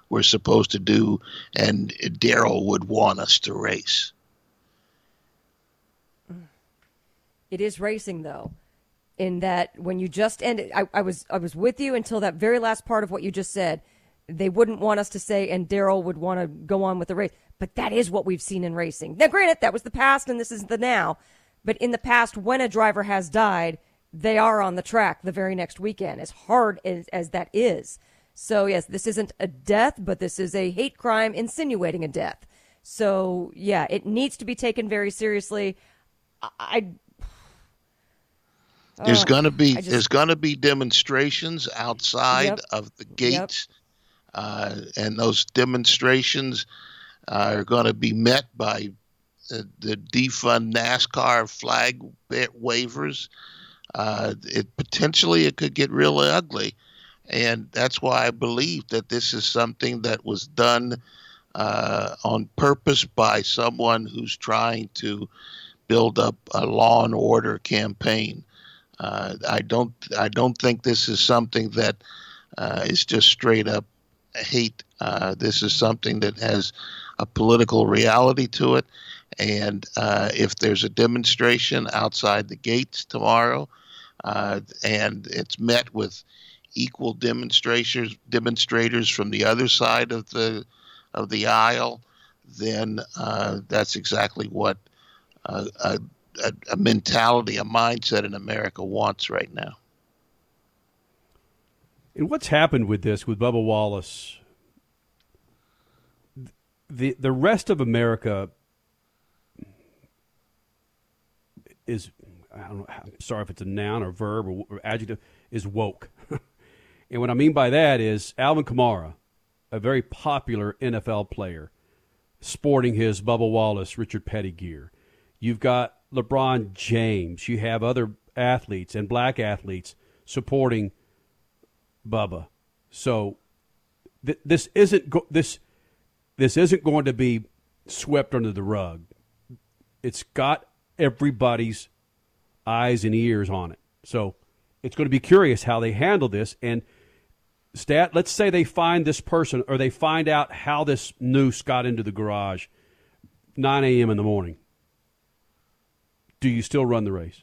we're supposed to do, and Darrell would want us to race. It is racing though, in that when you just ended, I, I was I was with you until that very last part of what you just said. They wouldn't want us to say, and Darrell would want to go on with the race, but that is what we've seen in racing. Now, granted, that was the past, and this is the now. But in the past, when a driver has died, they are on the track the very next weekend, as hard as, as that is. So, yes, this isn't a death, but this is a hate crime insinuating a death. So, yeah, it needs to be taken very seriously. I. I there's going to be just, there's going to be demonstrations outside Yep. of the gates, uh, and those demonstrations are going to be met by uh, the defund NASCAR flag waivers. Uh, it potentially it could get really ugly, and that's why I believe that this is something that was done uh, on purpose by someone who's trying to build up a law and order campaign. Uh, I don't I don't think this is something that uh, is just straight up hate. Uh, this is something that has a political reality to it. And uh, if there's a demonstration outside the gates tomorrow, uh, and it's met with equal demonstrators demonstrators from the other side of the of the aisle, then uh, that's exactly what uh, a, a, a mentality, a mindset in America wants right now. And what's happened with this, with Bubba Wallace? The the rest of America is I don't know. I'm sorry if it's a noun or verb or, or adjective is woke. and what I mean by that is Alvin Kamara, a very popular NFL player, sporting his Bubba Wallace Richard Petty gear. You've got LeBron James. You have other athletes and black athletes supporting Bubba. So th- this isn't go- this this isn't going to be swept under the rug. It's got everybody's eyes and ears on it. So it's going to be curious how they handle this and stat let's say they find this person or they find out how this noose got into the garage 9 a.m in the morning do you still run the race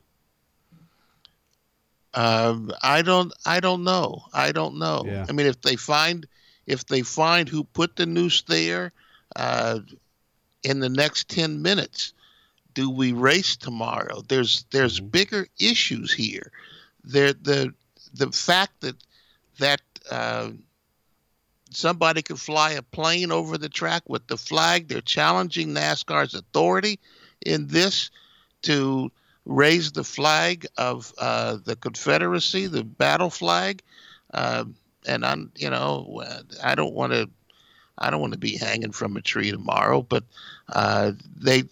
Um, I don't. I don't know. I don't know. Yeah. I mean, if they find, if they find who put the noose there, uh, in the next ten minutes, do we race tomorrow? There's there's bigger issues here. There the the fact that that uh, somebody could fly a plane over the track with the flag. They're challenging NASCAR's authority in this to raise the flag of uh, the Confederacy, the battle flag. Uh, and I'm, you know, I don't want to, I don't want to be hanging from a tree tomorrow. But uh, they,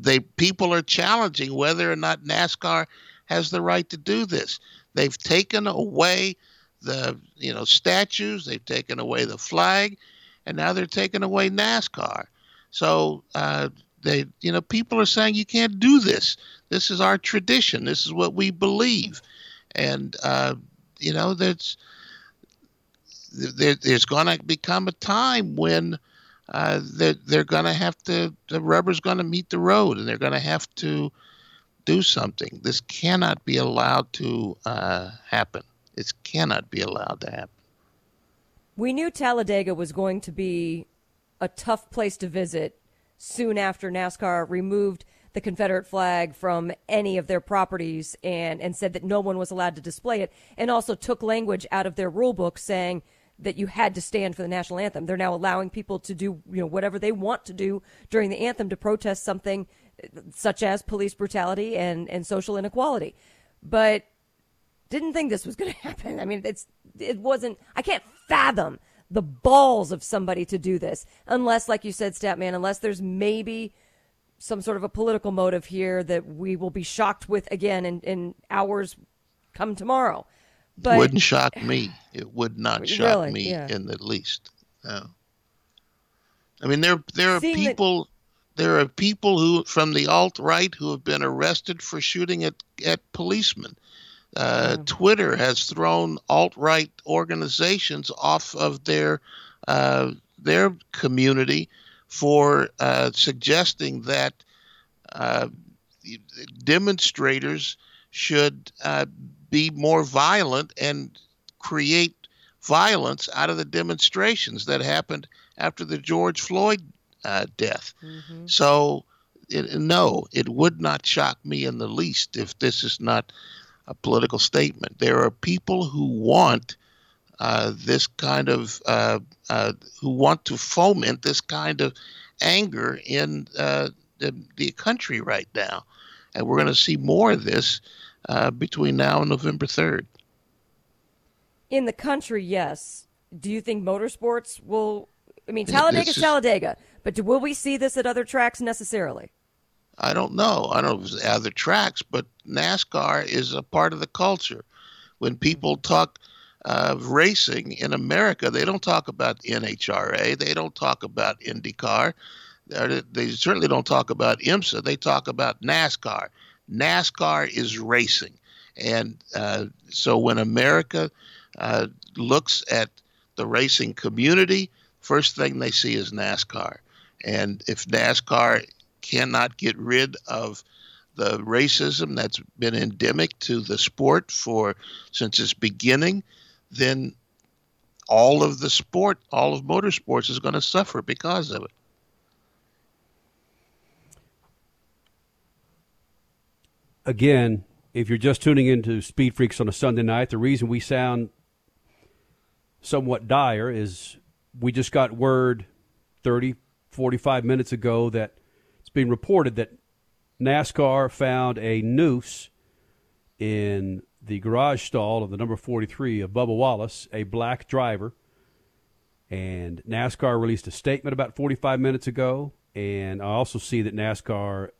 they people are challenging whether or not NASCAR has the right to do this. They've taken away the, you know, statues. They've taken away the flag, and now they're taking away NASCAR. So uh, they, you know, people are saying you can't do this. This is our tradition. This is what we believe, and uh, you know, there's there, there's going to become a time when uh, they're, they're going to have to the rubber's going to meet the road, and they're going to have to do something. This cannot be allowed to uh, happen. It cannot be allowed to happen. We knew Talladega was going to be a tough place to visit soon after NASCAR removed the Confederate flag from any of their properties and, and said that no one was allowed to display it, and also took language out of their rule book saying that you had to stand for the national anthem. They're now allowing people to do you know whatever they want to do during the anthem to protest something uh, such as police brutality and, and social inequality. But didn't think this was going to happen. I mean, it's it wasn't. I can't fathom the balls of somebody to do this unless, like you said, Statman, unless there's maybe some sort of a political motive here that we will be shocked with again in, in hours come tomorrow. But wouldn't shock me. It would not shock Really? me Yeah. in the least. No. I mean, there there are Seeing that- people. There are people who from the alt right who have been arrested for shooting at at policemen. Uh, Twitter has thrown alt right organizations off of their uh, their community for uh, suggesting that uh, demonstrators should uh, be more violent and create violence out of the demonstrations that happened after the George Floyd uh, death. So it, no, it would not shock me in the least if this is not a political statement. There are people who want uh, this kind of uh, uh, who want to foment this kind of anger in uh, the, the country right now, and we're going to see more of this uh, between now and November third. In the country, yes. Do you think motorsports will? I mean, Talladega, Talladega, but do, will we see this at other tracks necessarily? I don't know. I don't know if it's other tracks, but NASCAR is a part of the culture. When people talk of uh, racing in America, they don't talk about NHRA. They don't talk about IndyCar. They certainly don't talk about IMSA. They talk about NASCAR. NASCAR is racing. And uh, so when America uh, looks at the racing community, first thing they see is NASCAR. And if NASCAR cannot get rid of the racism that's been endemic to the sport for since its beginning, then all of the sport, all of motorsports is going to suffer because of it. Again, if you're just tuning into Speed Freaks on a Sunday night, the reason we sound somewhat dire is we just got word 30, 45 minutes ago that it's being reported that NASCAR found a noose in the garage stall of the number 43 of Bubba Wallace, a black driver. And NASCAR released a statement about 45 minutes ago. And I also see that NASCAR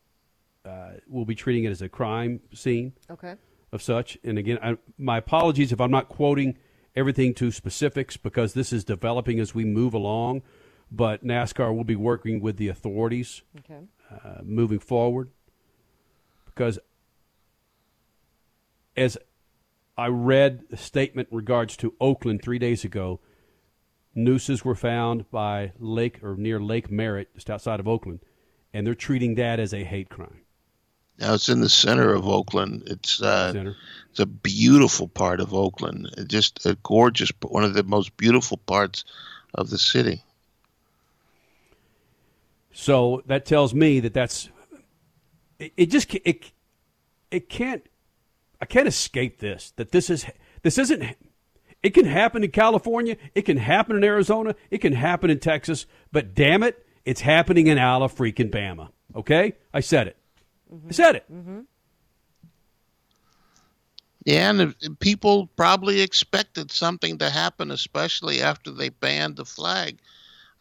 uh, will be treating it as a crime scene okay. of such. And again, I, my apologies if I'm not quoting everything to specifics because this is developing as we move along. But NASCAR will be working with the authorities okay. uh, moving forward because as I read a statement in regards to Oakland three days ago, nooses were found by Lake or near Lake Merritt, just outside of Oakland, and they're treating that as a hate crime. Now it's in the center of Oakland. It's uh, it's a beautiful part of Oakland. just a gorgeous, one of the most beautiful parts of the city. So that tells me that that's it. it just it it can't I can't escape this. That this is this isn't. It can happen in California. It can happen in Arizona. It can happen in Texas. But damn it, it's happening in Ala freaking Bama. Okay, I said it. Mm-hmm. I said it. Mm-hmm. Yeah, and people probably expected something to happen, especially after they banned the flag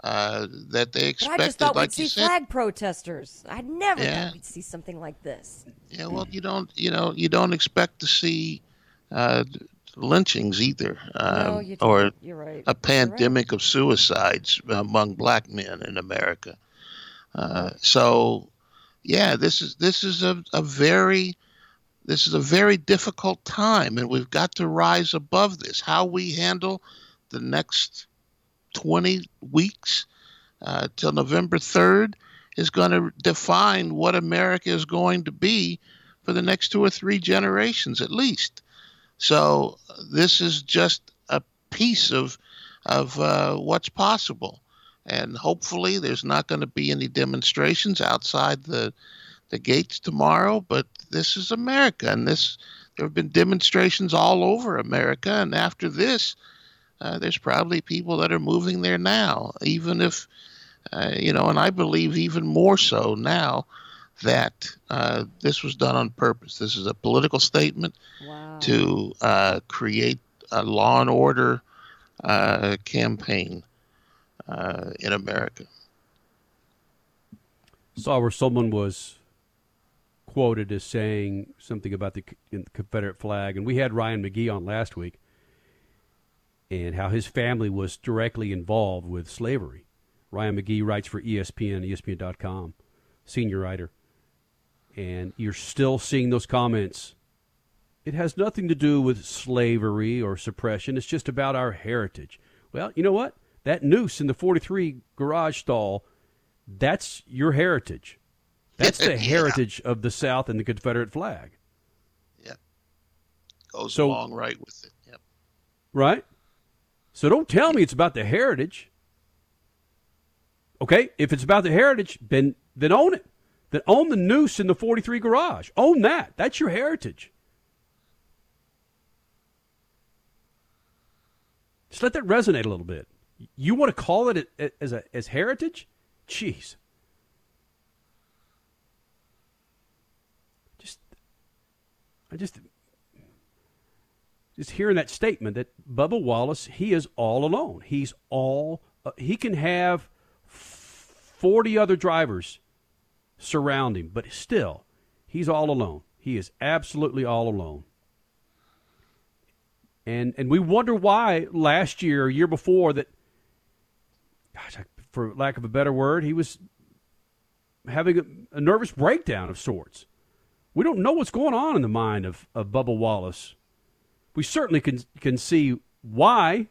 uh, that they expected. But I just thought like we'd see said. flag protesters. I'd never Yeah. thought we'd see something like this. Yeah, well, you don't, you know, you don't expect to see uh, lynchings either, um, No, or You're right. a pandemic of suicides among black men in America. Uh, so, yeah, this is this is a, a very this is a very difficult time, and we've got to rise above this. How we handle the next 20 weeks uh, till November 3rd is going to define what America is going to be for the next two or three generations at least. So this is just a piece of of uh, what's possible, and hopefully there's not going to be any demonstrations outside the the gates tomorrow. But this is America, and this there have been demonstrations all over America, and after this, uh, there's probably people that are moving there now, even if, uh, you know, and I believe even more so now that uh, this was done on purpose. This is a political statement to uh, create a law and order uh, campaign uh, in America. Saw where someone was quoted as saying something about the Confederate flag, and we had Ryan McGee on last week, and how his family was directly involved with slavery. Ryan McGee writes for ESPN, ESPN.com, senior writer, and you're still seeing those comments. It has nothing to do with slavery or suppression. It's just about our heritage. Well, you know what? That noose in the 43 garage stall, that's your heritage. That's the Yeah. heritage of the South and the Confederate flag. Yeah. Goes So- along right with it. Yep. Right? So don't tell me it's about the heritage. Okay? If it's about the heritage, then then own it. then own the noose in the 43 garage. Own that. That's your heritage. Just let that resonate a little bit. You want to call it as a as heritage? Jeez. Just I just just hearing that statement that Bubba Wallace, he is all alone. He's all uh, he can have 40 other drivers surround him, but still, he's all alone. He is absolutely all alone. And and we wonder why last year year before that gosh, for lack of a better word, he was having a, a nervous breakdown of sorts. We don't know what's going on in the mind of, of Bubba Wallace. We certainly can can see why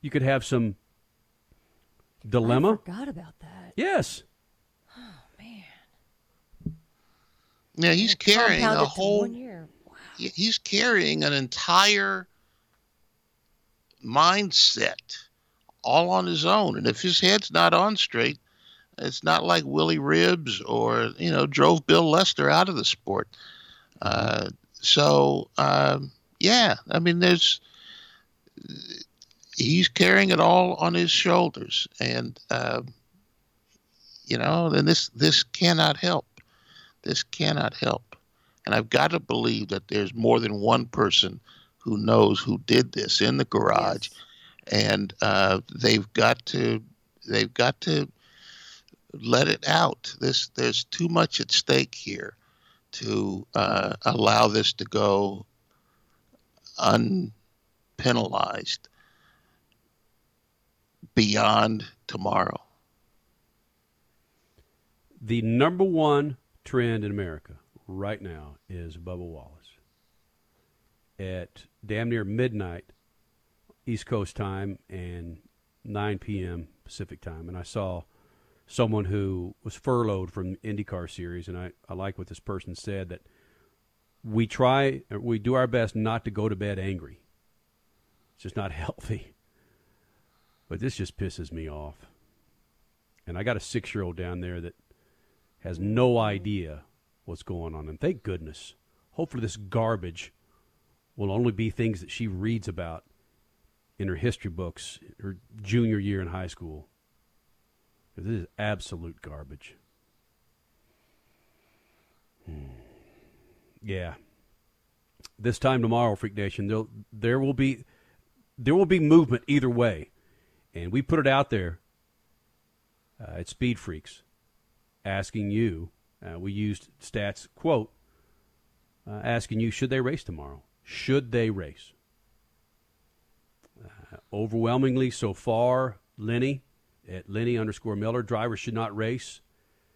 you could have some dilemma. I forgot about that. Yes. Oh man. Yeah, he's carrying a whole. one year. He's carrying an entire mindset all on his own, and if his head's not on straight, it's not like Willy Ribbs or you know drove Bill Lester out of the sport. Uh, so um, yeah, I mean, there's he's carrying it all on his shoulders, and uh, you know, then this this cannot help. This cannot help. And I've got to believe that there's more than one person who knows who did this in the garage, and uh, they've got to they've got to let it out. This there's too much at stake here to uh, allow this to go unpenalized beyond tomorrow. The number one trend in America right now is Bubba Wallace. At damn near midnight East Coast time and 9 p.m. Pacific time. And I saw someone who was furloughed from IndyCar series, and I, I like what this person said that we try, uh, we do our best not to go to bed angry. It's just not healthy. But this just pisses me off. And I got a six year old down there that has no idea what's going on. And thank goodness. Hopefully, this garbage will only be things that she reads about in her history books her junior year in high school. This is absolute garbage. Hmm. Yeah. This time tomorrow, Freak Nation, there there will be there will be movement either way, and we put it out there uh, at Speed Freaks, asking you. Uh, we used stats quote uh, asking you should they race tomorrow? Should they race? Overwhelmingly so far, Lenny at Lenny underscore Miller. Drivers should not race.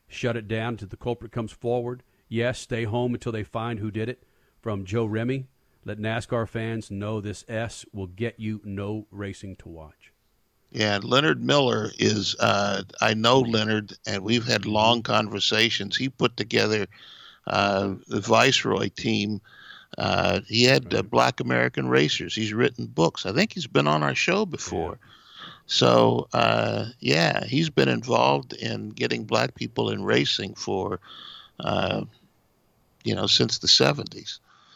Shut it down until the culprit comes forward. Yes, stay home until they find who did it. From Joe Remy. Let NASCAR fans know this S will get you no racing to watch. Yeah, Leonard Miller is. Uh, I know Leonard, and we've had long conversations. He put together uh, the Viceroy team. Uh, he had uh, Black American Racers. He's written books. I think he's been on our show before. So uh, yeah, he's been involved in getting black people in racing for, uh, you know, since the '70s.